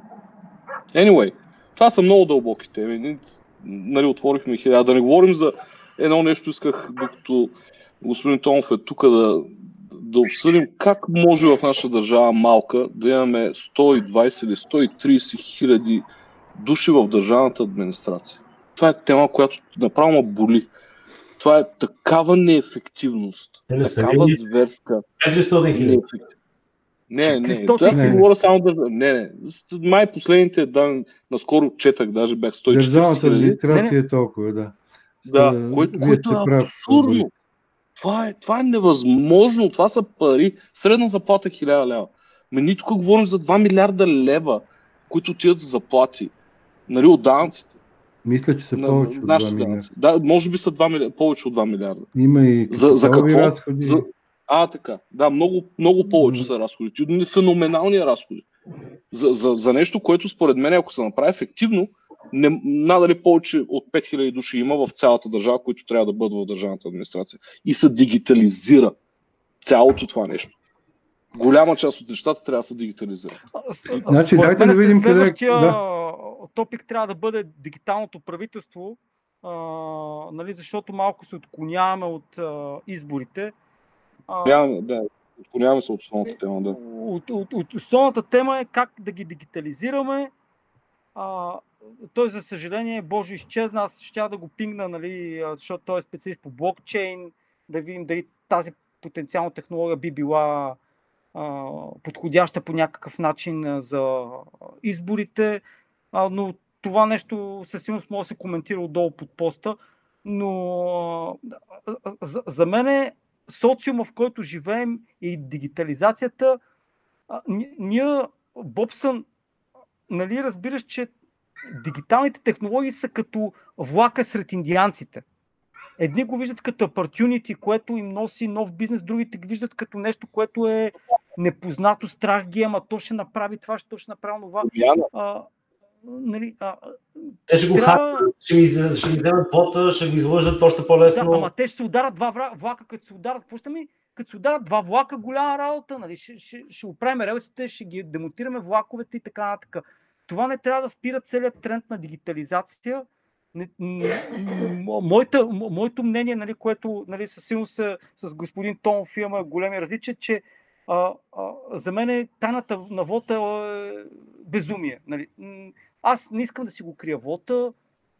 F: Anyway, това са много дълбоки теми. Нали, отворихме хиляда. Да не говорим за едно нещо, исках, докато господин Томов е тук да, да обсъдим как може в нашата държава малка да имаме 120 или 130 хиляди души в държавната администрация. Това е тема, която направо боли. Това е такава неефективност, не, такава зверска. 400 хиляди. Не, не, аз не говоря само да... Не, не. Май последните данни, наскоро четах, даже бях 140
D: Държавната администрация е толкова, да.
F: Да, което, което е абсурдно. Това е, това е невъзможно. Това са пари. Средна заплата 1000 лева. Ме ние тук говорим за 2 милиарда лева, които отиват за заплати. Нали, от данъците.
D: Мисля, че са на, повече от 2 милиарда.
F: Да, може би са 2 милиарда, повече от 2 милиарда.
D: Има и
F: за, за какво? Разходи. За, а, така. Да, много, много повече са разходите. Феноменални разходи. За, за, за нещо, което според мен, ако се направи ефективно, не, надали повече от 5000 души има в цялата държава, които трябва да бъдат в държавната администрация. И се дигитализира цялото това нещо. Голяма част от нещата трябва да се дигитализират.
C: Значи, дайте да видим къде... Да. Топик трябва да бъде дигиталното правителство, а, нали, защото малко се отклоняваме от а, изборите
F: Отклоняваме, да, отклоняваме се от основната тема. Да.
C: От, от, от основната тема е как да ги дигитализираме. А, той, за съжаление, Боже изчезна. Аз ще да го пингна, нали, защото той е специалист по блокчейн, да видим дали тази потенциална технология би била а, подходяща по някакъв начин за изборите. А, но това нещо със сигурност може да се коментира отдолу под поста. Но а, за, за мен социума, в който живеем и дигитализацията, ние, Бобсън, нали разбираш, че дигиталните технологии са като влака сред индианците. едни го виждат като opportunity, което им носи нов бизнес, другите го виждат като нещо, което е непознато, страх ги, ама то ще направи това, ще, то ще направи това. А, нали, а,
A: те ще го трябва... ще ми, ще ми вземат вота, ще го излъжат още по-лесно.
C: Да, ама те ще се ударат два влака, като се ударат, какво ми? Като се ударат два влака, голяма работа, нали? ще, ще, ще оправим релсите, ще ги демотираме влаковете и така нататък. Това не трябва да спира целият тренд на дигитализация. Не, моята, моето мнение, нали, което нали, със силно с, с господин Томов имаме големи различия, че а, а, за мен е тайната на вота е безумие. Нали. Аз не искам да си го крия вота,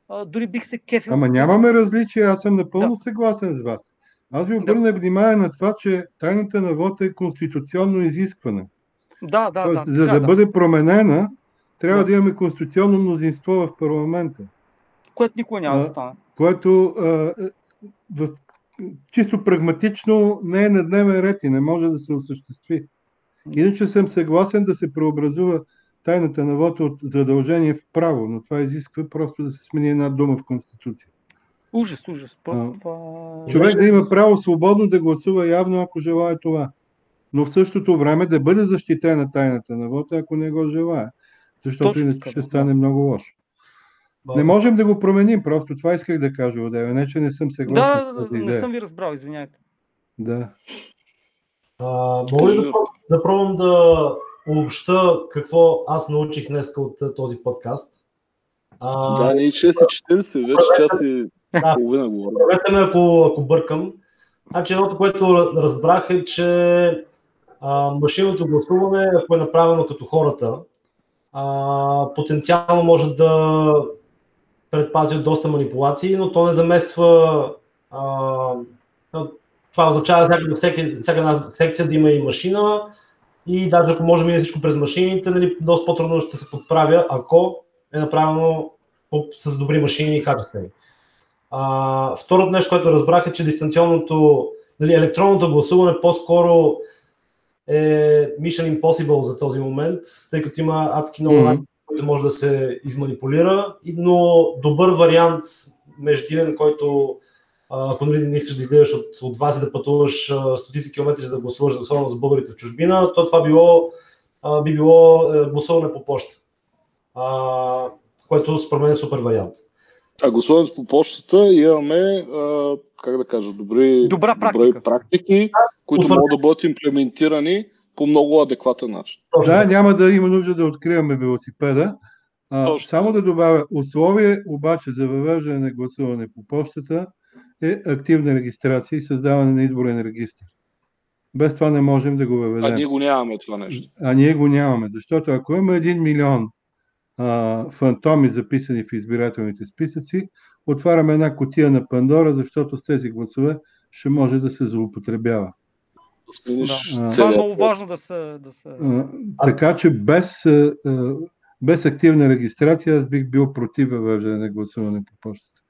C: а, дори бих се кефил.
D: Ама нямаме различие, аз съм напълно да. съгласен с вас. Аз ви обърна да. внимание на това, че тайната на вота е конституционно изискване.
C: Да, да, да.
D: За да, да бъде променена, трябва да. да имаме конституционно мнозинство в парламента.
C: Което никога няма да стане.
D: Което а, в, чисто прагматично не е на дневен ред и не може да се осъществи. Иначе съм съгласен да се преобразува тайната на вода от задължение в право, но това изисква просто да се смени една дума в Конституция.
C: Ужас, ужас. Просто това...
D: Човек да има право свободно да гласува явно, ако желая това. Но в същото време да бъде защитена тайната на вода, ако не го желая. Защото Точно иначе ще стане много лошо. Не можем да го променим, просто това исках да кажа, Одеве. Не, че не съм съгласен.
C: Да, да, не съм ви разбрал, извиняйте.
D: Да.
A: А, мога ли да, да пробвам да обобща какво аз научих днес от този подкаст?
F: А, да, ние 6.40, вече час и да, половина говорим.
A: ме, ако, ако бъркам. Значи едното, което разбрах е, че а, машинното гласуване, ако е направено като хората, а, потенциално може да предпази от доста манипулации, но то не замества. А, това означава всяка, всяка, всяка една секция да има и машина и даже ако може да мине всичко през машините, нали, доста по-трудно ще се подправя, ако е направено с добри машини и качествени. А, второто нещо, което разбрах е, че дистанционното, нали, електронното гласуване по-скоро е Mission Impossible за този момент, тъй като има адски много mm-hmm. който може да се изманипулира, но добър вариант междинен, който ако нали не искаш да изгледаш от, от вас и да пътуваш стотици километри за да гласуваш, особено за българите в чужбина, то това било, би било е, гласуване по почта, което според мен е супер вариант.
F: А гласуването по почтата имаме, а, как да кажа, добри,
C: Добра практика. добри
F: практики, които Отвър... могат да бъдат имплементирани по много адекватен начин.
D: Да, няма да има нужда да откриваме велосипеда. А, само да добавя, условие обаче за въвеждане на гласуване по почтата е активна регистрация и създаване на изборен регистр. Без това не можем да го въведем.
F: А ние го нямаме това нещо.
D: А ние го нямаме, защото ако има един милион а, фантоми записани в избирателните списъци, отваряме една котия на Пандора, защото с тези гласове ще може да се злоупотребява.
C: Да. Това е много важно да се... Да се...
D: А, така че без, а, без активна регистрация аз бих бил против въвеждане на гласуване по почтата.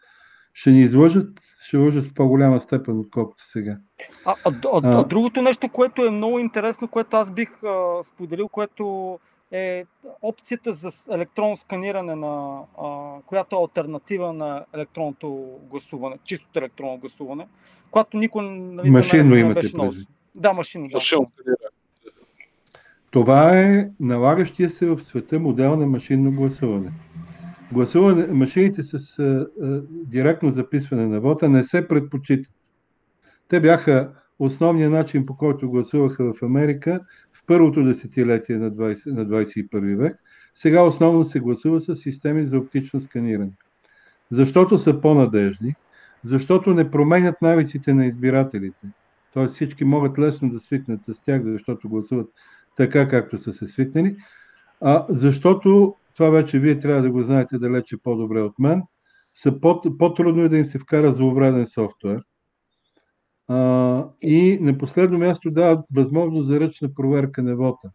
D: Ще ни излъжат, ще лъжат в по-голяма степен, отколкото сега.
C: А, а, а, а, другото нещо, което е много интересно, което аз бих а, споделил, което е опцията за електронно сканиране, на, а, която е альтернатива на електронното гласуване, чистото електронно гласуване, която никой нали,
D: машинно не беше
C: носил. Да, машинно. Да.
D: Това е налагащия се в света модел на машинно гласуване. Гласуване, машините с а, а, директно записване на вота не се предпочитат. Те бяха основният начин, по който гласуваха в Америка в първото десетилетие на, 20, на 21 век. Сега основно се гласува с системи за оптично сканиране. Защото са по-надежни, защото не променят навиците на избирателите. Тоест всички могат лесно да свикнат с тях, защото гласуват така, както са се свикнали. А защото, това вече вие трябва да го знаете далече по-добре от мен, са по- по-трудно е да им се вкара зловреден софтуер – а, и на последно място дават възможност за ръчна проверка на вота.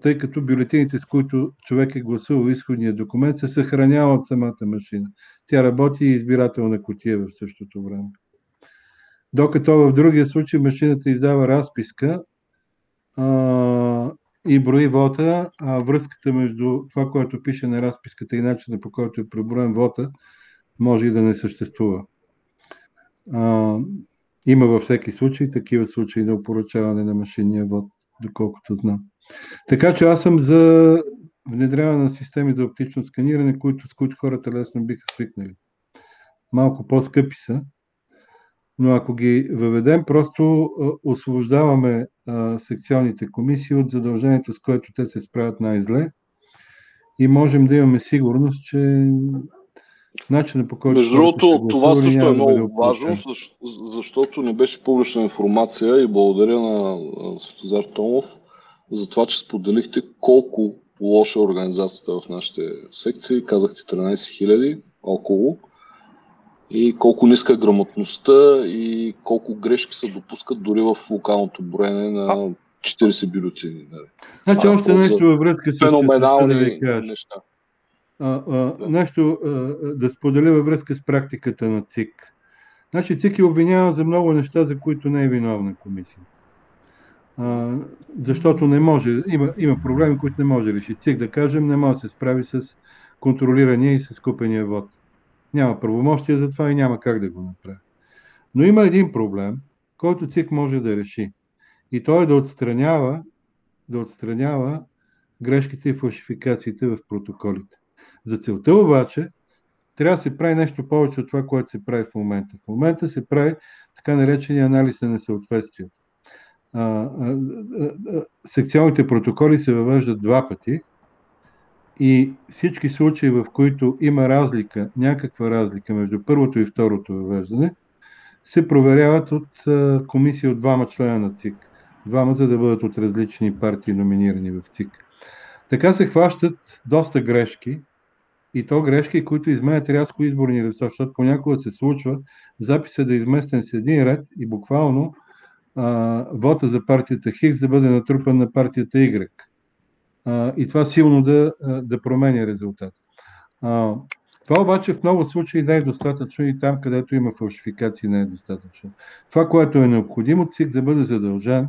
D: Тъй като бюлетините, с които човек е гласувал изходния документ, се съхраняват самата машина. Тя работи и избирателна котия в същото време. Докато в другия случай машината издава разписка а, и брои вота, а връзката между това, което пише на разписката и начина по който е преброен вота, може и да не съществува. А, има във всеки случай такива случаи на опоручаване на машинния вод, доколкото знам. Така че аз съм за внедряване на системи за оптично сканиране, които, с които хората лесно биха свикнали. Малко по-скъпи са, но ако ги въведем, просто освобождаваме секционните комисии от задължението, с което те се справят най-зле и можем да имаме сигурност, че начинът по който.
F: Между другото, това също е много важно, защото не беше публична информация и благодаря на Светозар Томов за това, че споделихте колко лоша е организацията в нашите секции. Казахте 13 000 около и колко ниска е грамотността и колко грешки се допускат дори в локалното броене на 40 бюлетини. Нали.
D: Значи още нещо във връзка с
F: феноменални да неща.
D: А, а, нещо а, да споделя във връзка с практиката на ЦИК. Значи ЦИК е обвинява за много неща, за които не е виновна комисията. А, защото не може, има, има проблеми, които не може да реши. ЦИК, да кажем, не може да се справи с контролирания и с купения вод. Няма правомощия за това и няма как да го направи. Но има един проблем, който ЦИК може да реши. И то е да отстранява, да отстранява грешките и фалшификациите в протоколите. За целта обаче трябва да се прави нещо повече от това, което се прави в момента. В момента се прави така наречения анализ на несъответствията. Секционните протоколи се въвеждат два пъти и всички случаи, в които има разлика, някаква разлика между първото и второто въвеждане, се проверяват от комисия от двама члена на ЦИК. Двама, за да бъдат от различни партии номинирани в ЦИК. Така се хващат доста грешки, и то грешки, които изменят рязко изборни резултати, защото понякога се случва записа да е изместен с един ред и буквално а, вота за партията Хикс да бъде натрупан на партията Y и това силно да, да променя резултат. Това обаче в много случаи не е достатъчно и там, където има фалшификации, не е достатъчно. Това, което е необходимо, ЦИК да бъде задължен,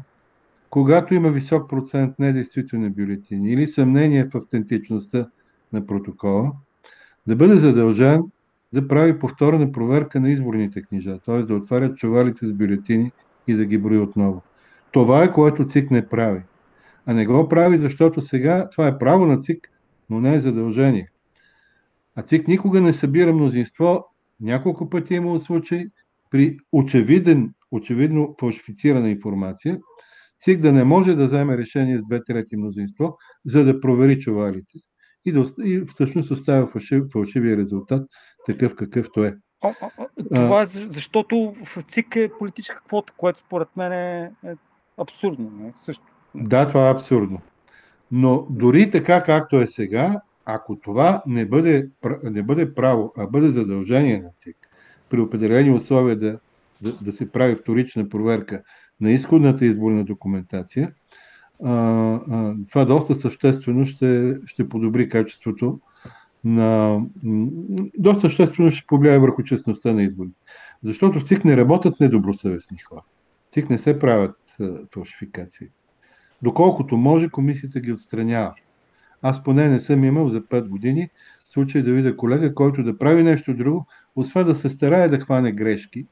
D: когато има висок процент недействителни бюлетини или съмнение в автентичността на протокола, да бъде задължен да прави повторна проверка на изборните книжа, т.е. да отварят чувалите с бюлетини и да ги брои отново. Това е което ЦИК не прави а не го прави, защото сега това е право на ЦИК, но не е задължение. А ЦИК никога не събира мнозинство. Няколко пъти е имало случай при очевиден, очевидно фалшифицирана информация, ЦИК да не може да вземе решение с две трети мнозинство, за да провери чувалите и, да, и всъщност оставя фалшив, фалшивия резултат такъв какъвто е.
C: Това е защото в ЦИК е политическа квота, което според мен е, е абсурдно. Не? Също.
D: Да, това е абсурдно. Но дори така както е сега, ако това не бъде, не бъде право, а бъде задължение на ЦИК, при определени условия да, да, да се прави вторична проверка на изходната изборна документация, а, а, това доста съществено ще, ще подобри качеството на... Доста съществено ще повлияе върху честността на изборите. Защото в ЦИК не работят недобросъвестни хора. В ЦИК не се правят фалшификации доколкото може, комисията ги отстранява. Аз поне не съм имал за 5 години случай да видя колега, който да прави нещо друго, освен да се старае да хване грешки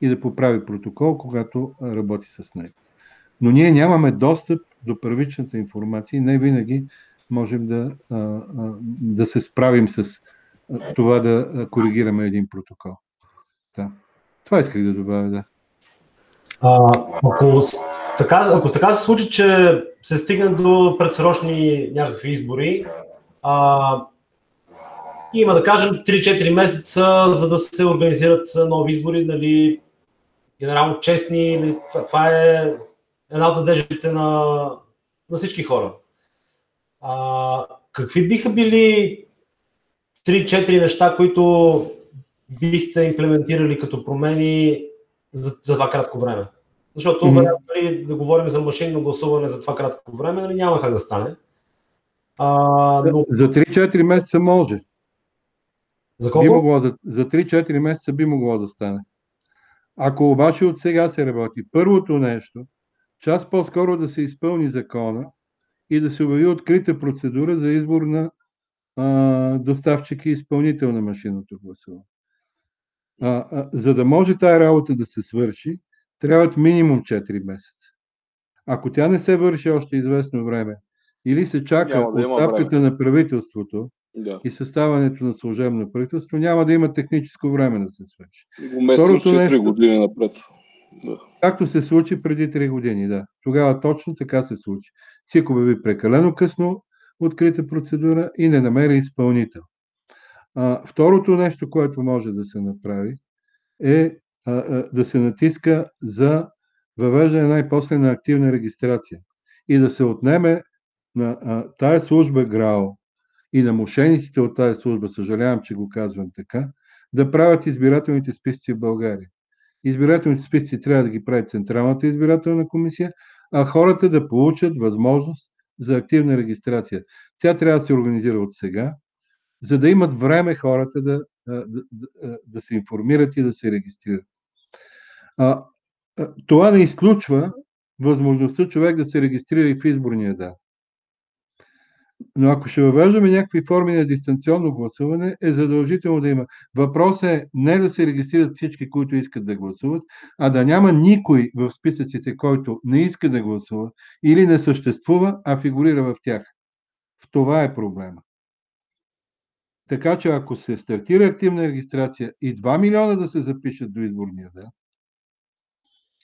D: и да поправи протокол, когато работи с него. Но ние нямаме достъп до първичната информация и не винаги можем да, да се справим с това да коригираме един протокол. Да. Това исках да добавя, да.
A: А, ако така, ако така се случи, че се стигне до предсрочни някакви избори, а, има да кажем 3-4 месеца, за да се организират нови избори, нали, генерално честни, нали, това, това е една от надеждите на, на всички хора. А, какви биха били 3-4 неща, които бихте имплементирали като промени за, за това кратко време? Защото mm-hmm. нали, да говорим за машинно гласуване за това кратко време, нали, няма как да стане.
D: А, но... За 3-4 месеца може.
A: За колко? Би
D: могло да, за 3-4 месеца би могло да стане. Ако обаче от сега се работи, първото нещо, час по-скоро да се изпълни закона и да се обяви открита процедура за избор на а, доставчик и изпълнител на машинното гласуване. а, а, за да може тая работа да се свърши, трябват минимум 4 месеца. Ако тя не се върши още известно време, или се чака да оставката на правителството да. и съставането на служебно правителство, няма да има техническо време да се свърши.
F: И го местим 4 нещо, години напред.
D: Да. Както се случи преди 3 години, да. Тогава точно така се случи. СИК обяви прекалено късно открита процедура и не намери изпълнител. А, второто нещо, което може да се направи, е да се натиска за въвеждане най-после на активна регистрация и да се отнеме на тая служба ГРАО и на мошениците от тая служба, съжалявам, че го казвам така, да правят избирателните списъци в България. Избирателните списъци трябва да ги прави Централната избирателна комисия, а хората да получат възможност за активна регистрация. Тя трябва да се организира от сега, за да имат време хората да, да, да, да се информират и да се регистрират. Това не изключва възможността човек да се регистрира и в изборния ден. Но ако ще въвеждаме някакви форми на дистанционно гласуване, е задължително да има. Въпросът е не да се регистрират всички, които искат да гласуват, а да няма никой в списъците, който не иска да гласува или не съществува, а фигурира в тях. В това е проблема. Така че ако се стартира активна регистрация и 2 милиона да се запишат до изборния ден,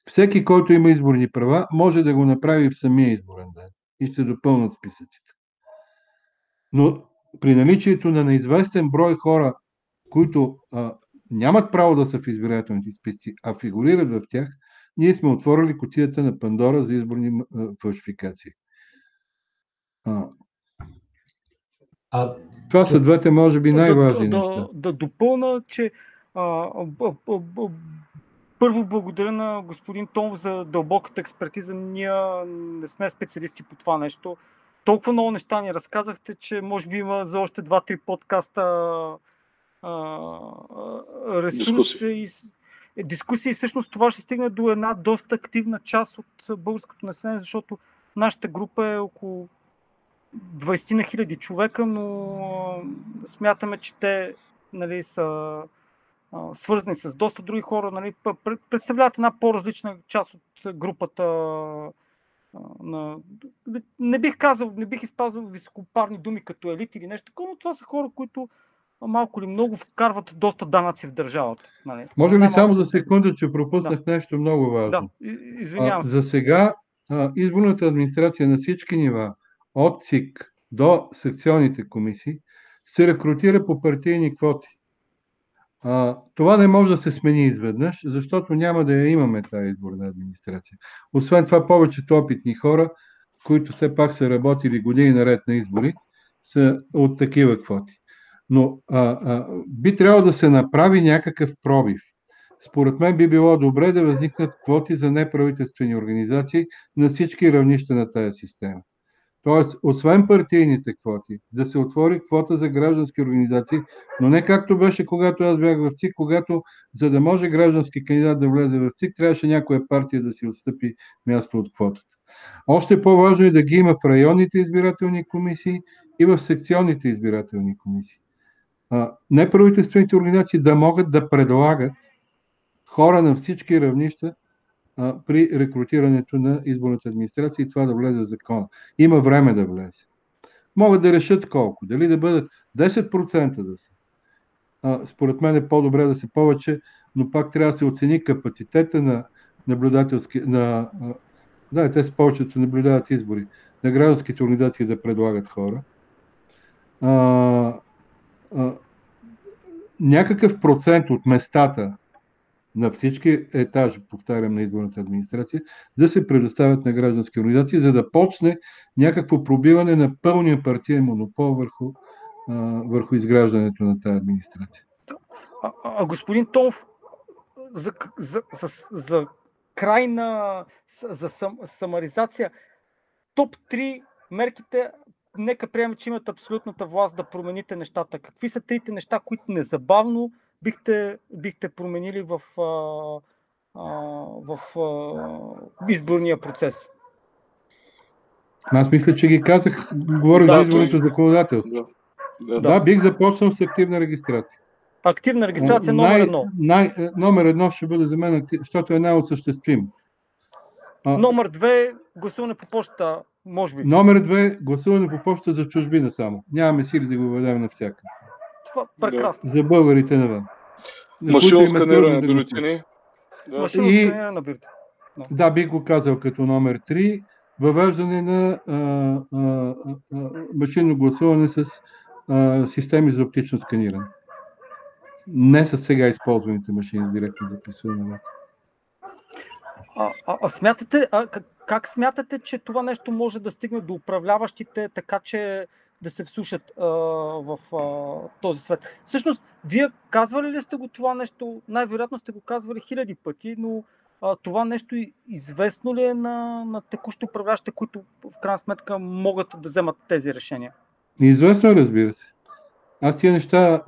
D: всеки, който има изборни права, може да го направи в самия изборен ден и ще допълнат списъците. Но при наличието на неизвестен брой хора, които а, нямат право да са в избирателните списъци, а фигурират в тях, ние сме отворили котията на Пандора за изборни а, фалшификации. А, а, Това са двете, може би, най-важни
C: да,
D: неща.
C: Да, да допълна, че а, а, а, а, първо благодаря на господин Томов за дълбоката експертиза. Ние не сме специалисти по това нещо толкова много неща ни разказахте, че може би има за още 2-3 подкаста ресурси и дискусии. И всъщност това ще стигне до една доста активна част от българското население, защото нашата група е около 20 на хиляди човека, но смятаме, че те нали, са свързани с доста други хора, нали, представляват една по-различна част от групата на... Не бих казал, не бих използвал високопарни думи като елит или нещо такова, но това са хора, които малко или много вкарват доста данъци в държавата. Нали?
D: Може ли само за секунда, че пропуснах да. нещо много важно?
C: Да, извинявам се.
D: За сега изборната администрация на всички нива, от СИК до секционните комисии, се рекрутира по партийни квоти. Това не може да се смени изведнъж, защото няма да я имаме тази изборна администрация. Освен това, повечето опитни хора, които все пак са работили години наред на избори, са от такива квоти. Но а, а, би трябвало да се направи някакъв пробив. Според мен би било добре да възникнат квоти за неправителствени организации на всички равнища на тази система. Тоест, освен партийните квоти, да се отвори квота за граждански организации, но не както беше, когато аз бях в ЦИК, когато за да може граждански кандидат да влезе в ЦИК, трябваше някоя партия да си отстъпи място от квотата. Още по-важно е да ги има в районните избирателни комисии и в секционните избирателни комисии. Неправителствените организации да могат да предлагат хора на всички равнища при рекрутирането на изборната администрация и това да влезе в закона. Има време да влезе. Могат да решат колко. Дали да бъдат 10% да са. Според мен е по-добре да се повече, но пак трябва да се оцени капацитета на наблюдателски, на, да, те с повечето наблюдават избори, на гражданските организации да предлагат хора. А, а, някакъв процент от местата на всички етажи, повтарям, на изборната администрация, да се предоставят на граждански организации, за да почне някакво пробиване на пълния партиен монопол върху, а, върху изграждането на тази администрация.
C: А, а господин Томов, за, за, за, за край на за сам, самаризация, топ 3 мерките, нека приемем, че имат абсолютната власт да промените нещата. Какви са трите неща, които незабавно бихте, бихте променили в, а, а, в а, изборния процес?
D: Аз мисля, че ги казах, говорих да, за изборното той... законодателство. Да. Да. да, бих започнал с активна регистрация.
C: Активна регистрация номер едно.
D: Най, номер едно ще бъде за мен, защото е най-осъществим.
C: Номер две гласуване по почта, може би.
D: Номер две гласуване по почта за чужбина само. Нямаме сили да го въведем навсякъде.
C: Това прекрасно.
D: За българите навън.
F: Машинно сканиране на бюлетини.
C: Да. Машинно и, сканиране на бюлетини.
D: No. Да, бих го казал като номер 3. Въвеждане на а, а, а, машинно гласуване с а, системи за оптично сканиране. Не с сега използваните машини за директно записване на
C: а, а, а смятате, а, как, как смятате, че това нещо може да стигне до управляващите, така че да се всушат а, в а, този свет? Всъщност, вие казвали ли сте го това нещо? Най-вероятно сте го казвали хиляди пъти, но а, това нещо известно ли е на, на текущи управляващите, които в крайна сметка могат да вземат тези решения?
D: Известно е, разбира се. Аз тия неща,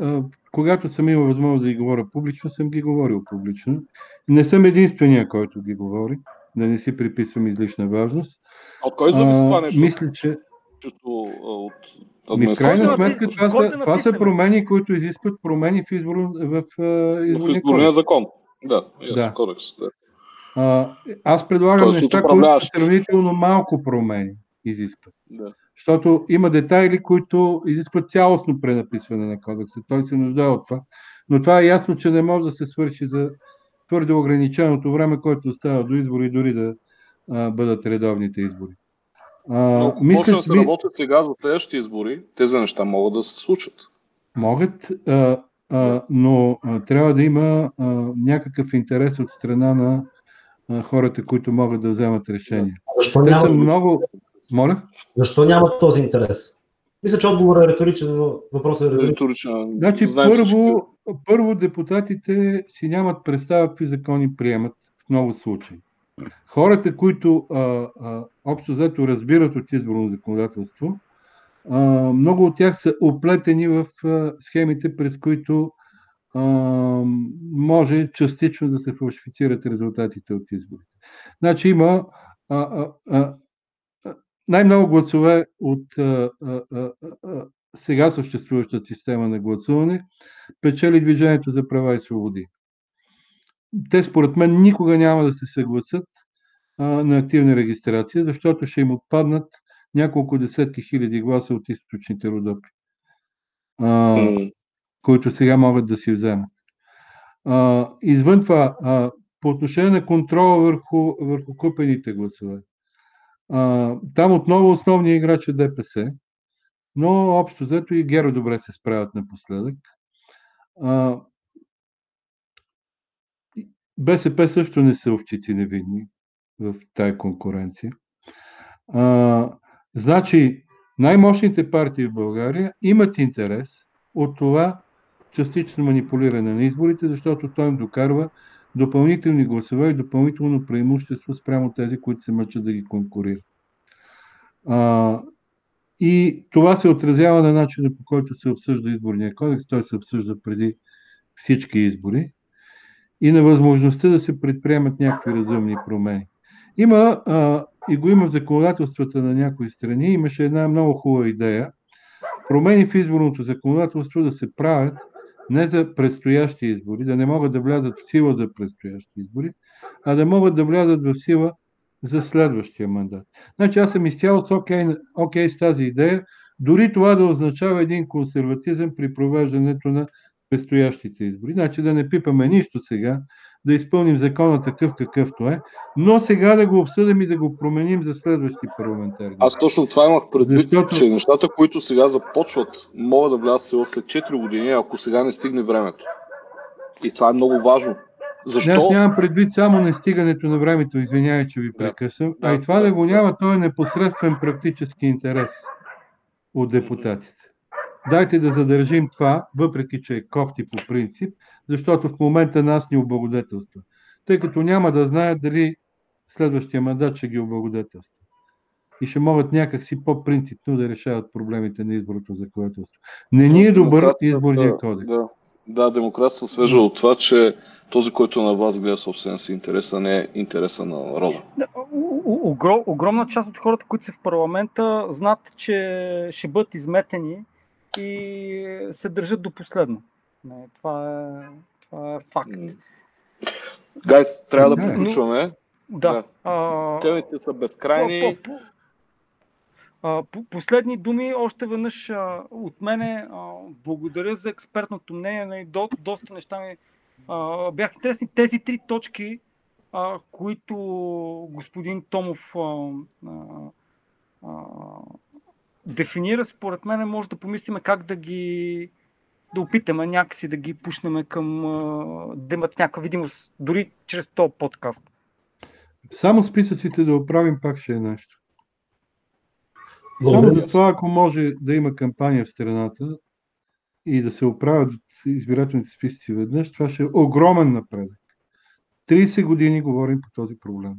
D: когато съм имал възможност да ги говоря публично, съм ги говорил публично. Не съм единствения, който ги говори, да не си приписвам излишна важност.
F: А от кой зависи това нещо?
D: Мисля, че...
F: Чувство от
D: ми в крайна сметка това, са, това са промени, които изискват промени в, избор, в, в изборния,
F: в изборния закон. Да, да. кодекс. Да.
D: А, аз предлагам Тоест, неща, които сравнително малко промени изискват.
F: Да.
D: Защото има детайли, които изискват цялостно пренаписване на кодекса. Той се нуждае от това. Но това е ясно, че не може да се свърши за твърде ограниченото време, което остава до избори, дори да а, бъдат редовните избори.
F: Но ако мисля, да се работят сега за следващите избори, тези неща могат да се случат.
D: Могат, а, а, но а, трябва да има а, някакъв интерес от страна на а, хората, които могат да вземат решения.
A: Защо Те няма... са
D: много, моля?
A: Защо няма този интерес? Мисля, че отговорът е риторичен, но въпросът е риторичен.
D: Значи, първо, първо депутатите си нямат представа какви закони приемат в много случаи. Хората, които а, а, общо взето разбират от изборно законодателство, а, много от тях са оплетени в а, схемите, през които а, може частично да се фалшифицират резултатите от изборите. Значи има а, а, а, най-много гласове от а, а, а, сега съществуващата система на гласуване печели Движението за права и свободи. Те според мен никога няма да се съгласат а, на активна регистрация, защото ще им отпаднат няколко десетки хиляди гласа от източните родопи, а, mm. които сега могат да си вземат. А, извън това, а, по отношение на контрола върху, върху купените гласове, а, там отново основният играч е ДПС, но общо взето и Геро добре се справят напоследък. А, БСП също не са овчици невидни в тая конкуренция. А, значи, най-мощните партии в България имат интерес от това частично манипулиране на изборите, защото той им докарва допълнителни гласове и допълнително преимущество спрямо тези, които се мъчат да ги конкурират. А, и това се отразява на начина по който се обсъжда изборния кодекс. Той се обсъжда преди всички избори и на възможността да се предприемат някакви разумни промени. Има, а, и го има в законодателствата на някои страни, имаше една много хубава идея. Промени в изборното законодателство да се правят не за предстоящи избори, да не могат да влязат в сила за предстоящи избори, а да могат да влязат в сила за следващия мандат. Значи аз съм изцяло с окей, окей с тази идея, дори това да означава един консерватизъм при провеждането на предстоящите избори. Значи да не пипаме нищо сега, да изпълним закона такъв какъвто е, но сега да го обсъдим и да го променим за следващи парламентарни.
F: Аз точно това имах предвид, Защото... че нещата, които сега започват, могат да влязат сила след 4 години, ако сега не стигне времето. И това е много важно. Защо?
D: Аз нямам предвид само нестигането на времето, извинявай, че ви прекъсвам, да, а и това да, да го няма, то е непосредствен практически интерес от депутатите. Дайте да задържим това, въпреки че е кофти по принцип, защото в момента нас ни облагодетелства. Тъй като няма да знаят дали следващия мандат ще ги облагодетелства. И ще могат някакси по-принципно да решават проблемите на изборното законодателство. Не ни е добър изборния кодекс.
F: Да, да, демокрацията свежа от това, че този, който на вас гледа собствения си интерес, а не интереса на народа. Да,
C: огром, огромна част от хората, които са в парламента, знаят, че ще бъдат изметени и се държат до последно. Не, това, е, това е факт.
F: Гайс, трябва да приключваме.
C: Да.
F: Да.
C: А,
F: Темите са безкрайни.
C: по- по- а, по- Последни думи, още веднъж а, от мене. А, благодаря за експертното мнение. нали, До, доста неща ми а, бяха интересни. Тези три точки, а, които господин Томов а, а, а, дефинира, според мен може да помислиме как да ги да опитаме някакси да ги пушнем към да имат някаква видимост, дори чрез този подкаст.
D: Само списъците да оправим пак ще е нещо. Само за това, ако може да има кампания в страната и да се оправят избирателните списъци веднъж, това ще е огромен напредък. 30 години говорим по този проблем.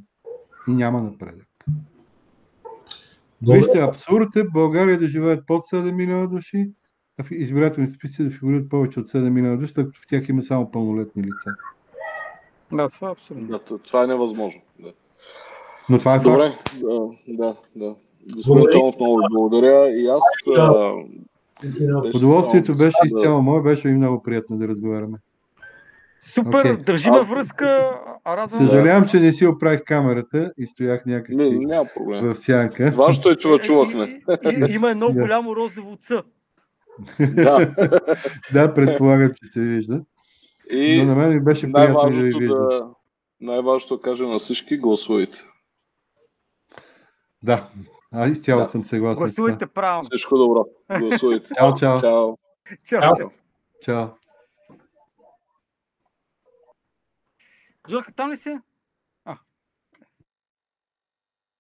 D: И няма напредък. Вижте, абсурд е в България да живеят под 7 милиона души, а в избирателните списъци да фигурират повече от 7 милиона души, тъй като в тях има само пълнолетни лица.
C: Да, това е абсолютно.
F: Да, това е невъзможно. Да.
D: Но това е факт.
F: Добре, да, да, да. Господин. Томов, много ви благодаря. И аз. а,
A: И на-
F: беше
D: Удоволствието беше
F: да-
D: изцяло мое, беше и много приятно да разговаряме.
C: Супер,
D: Окей.
C: държиме
F: Аз-
C: връзка. А радвам
D: Съжалявам, че не си оправих камерата и стоях
F: Не,
D: някакси
F: няма проблем.
D: в сянка.
F: Важното е, че ме чувахме.
C: И- и- и- Има едно
D: Да.
C: голямо розово.
F: Да.
D: Да, предполагам, че се вижда.
F: И
D: Но на мен ми беше приятно да ви
F: най-важното
D: виждам.
F: да, най-важното да кажа на всички, гласувайте.
D: Да, а изцяло
F: Да.
D: съм съгласен.
C: Гласувайте правилно.
F: Всичко добро. Гласувайте.
D: Чао, чао.
F: Чао.
C: Чао, чао.
D: Чао.
C: Жорка, там ли си?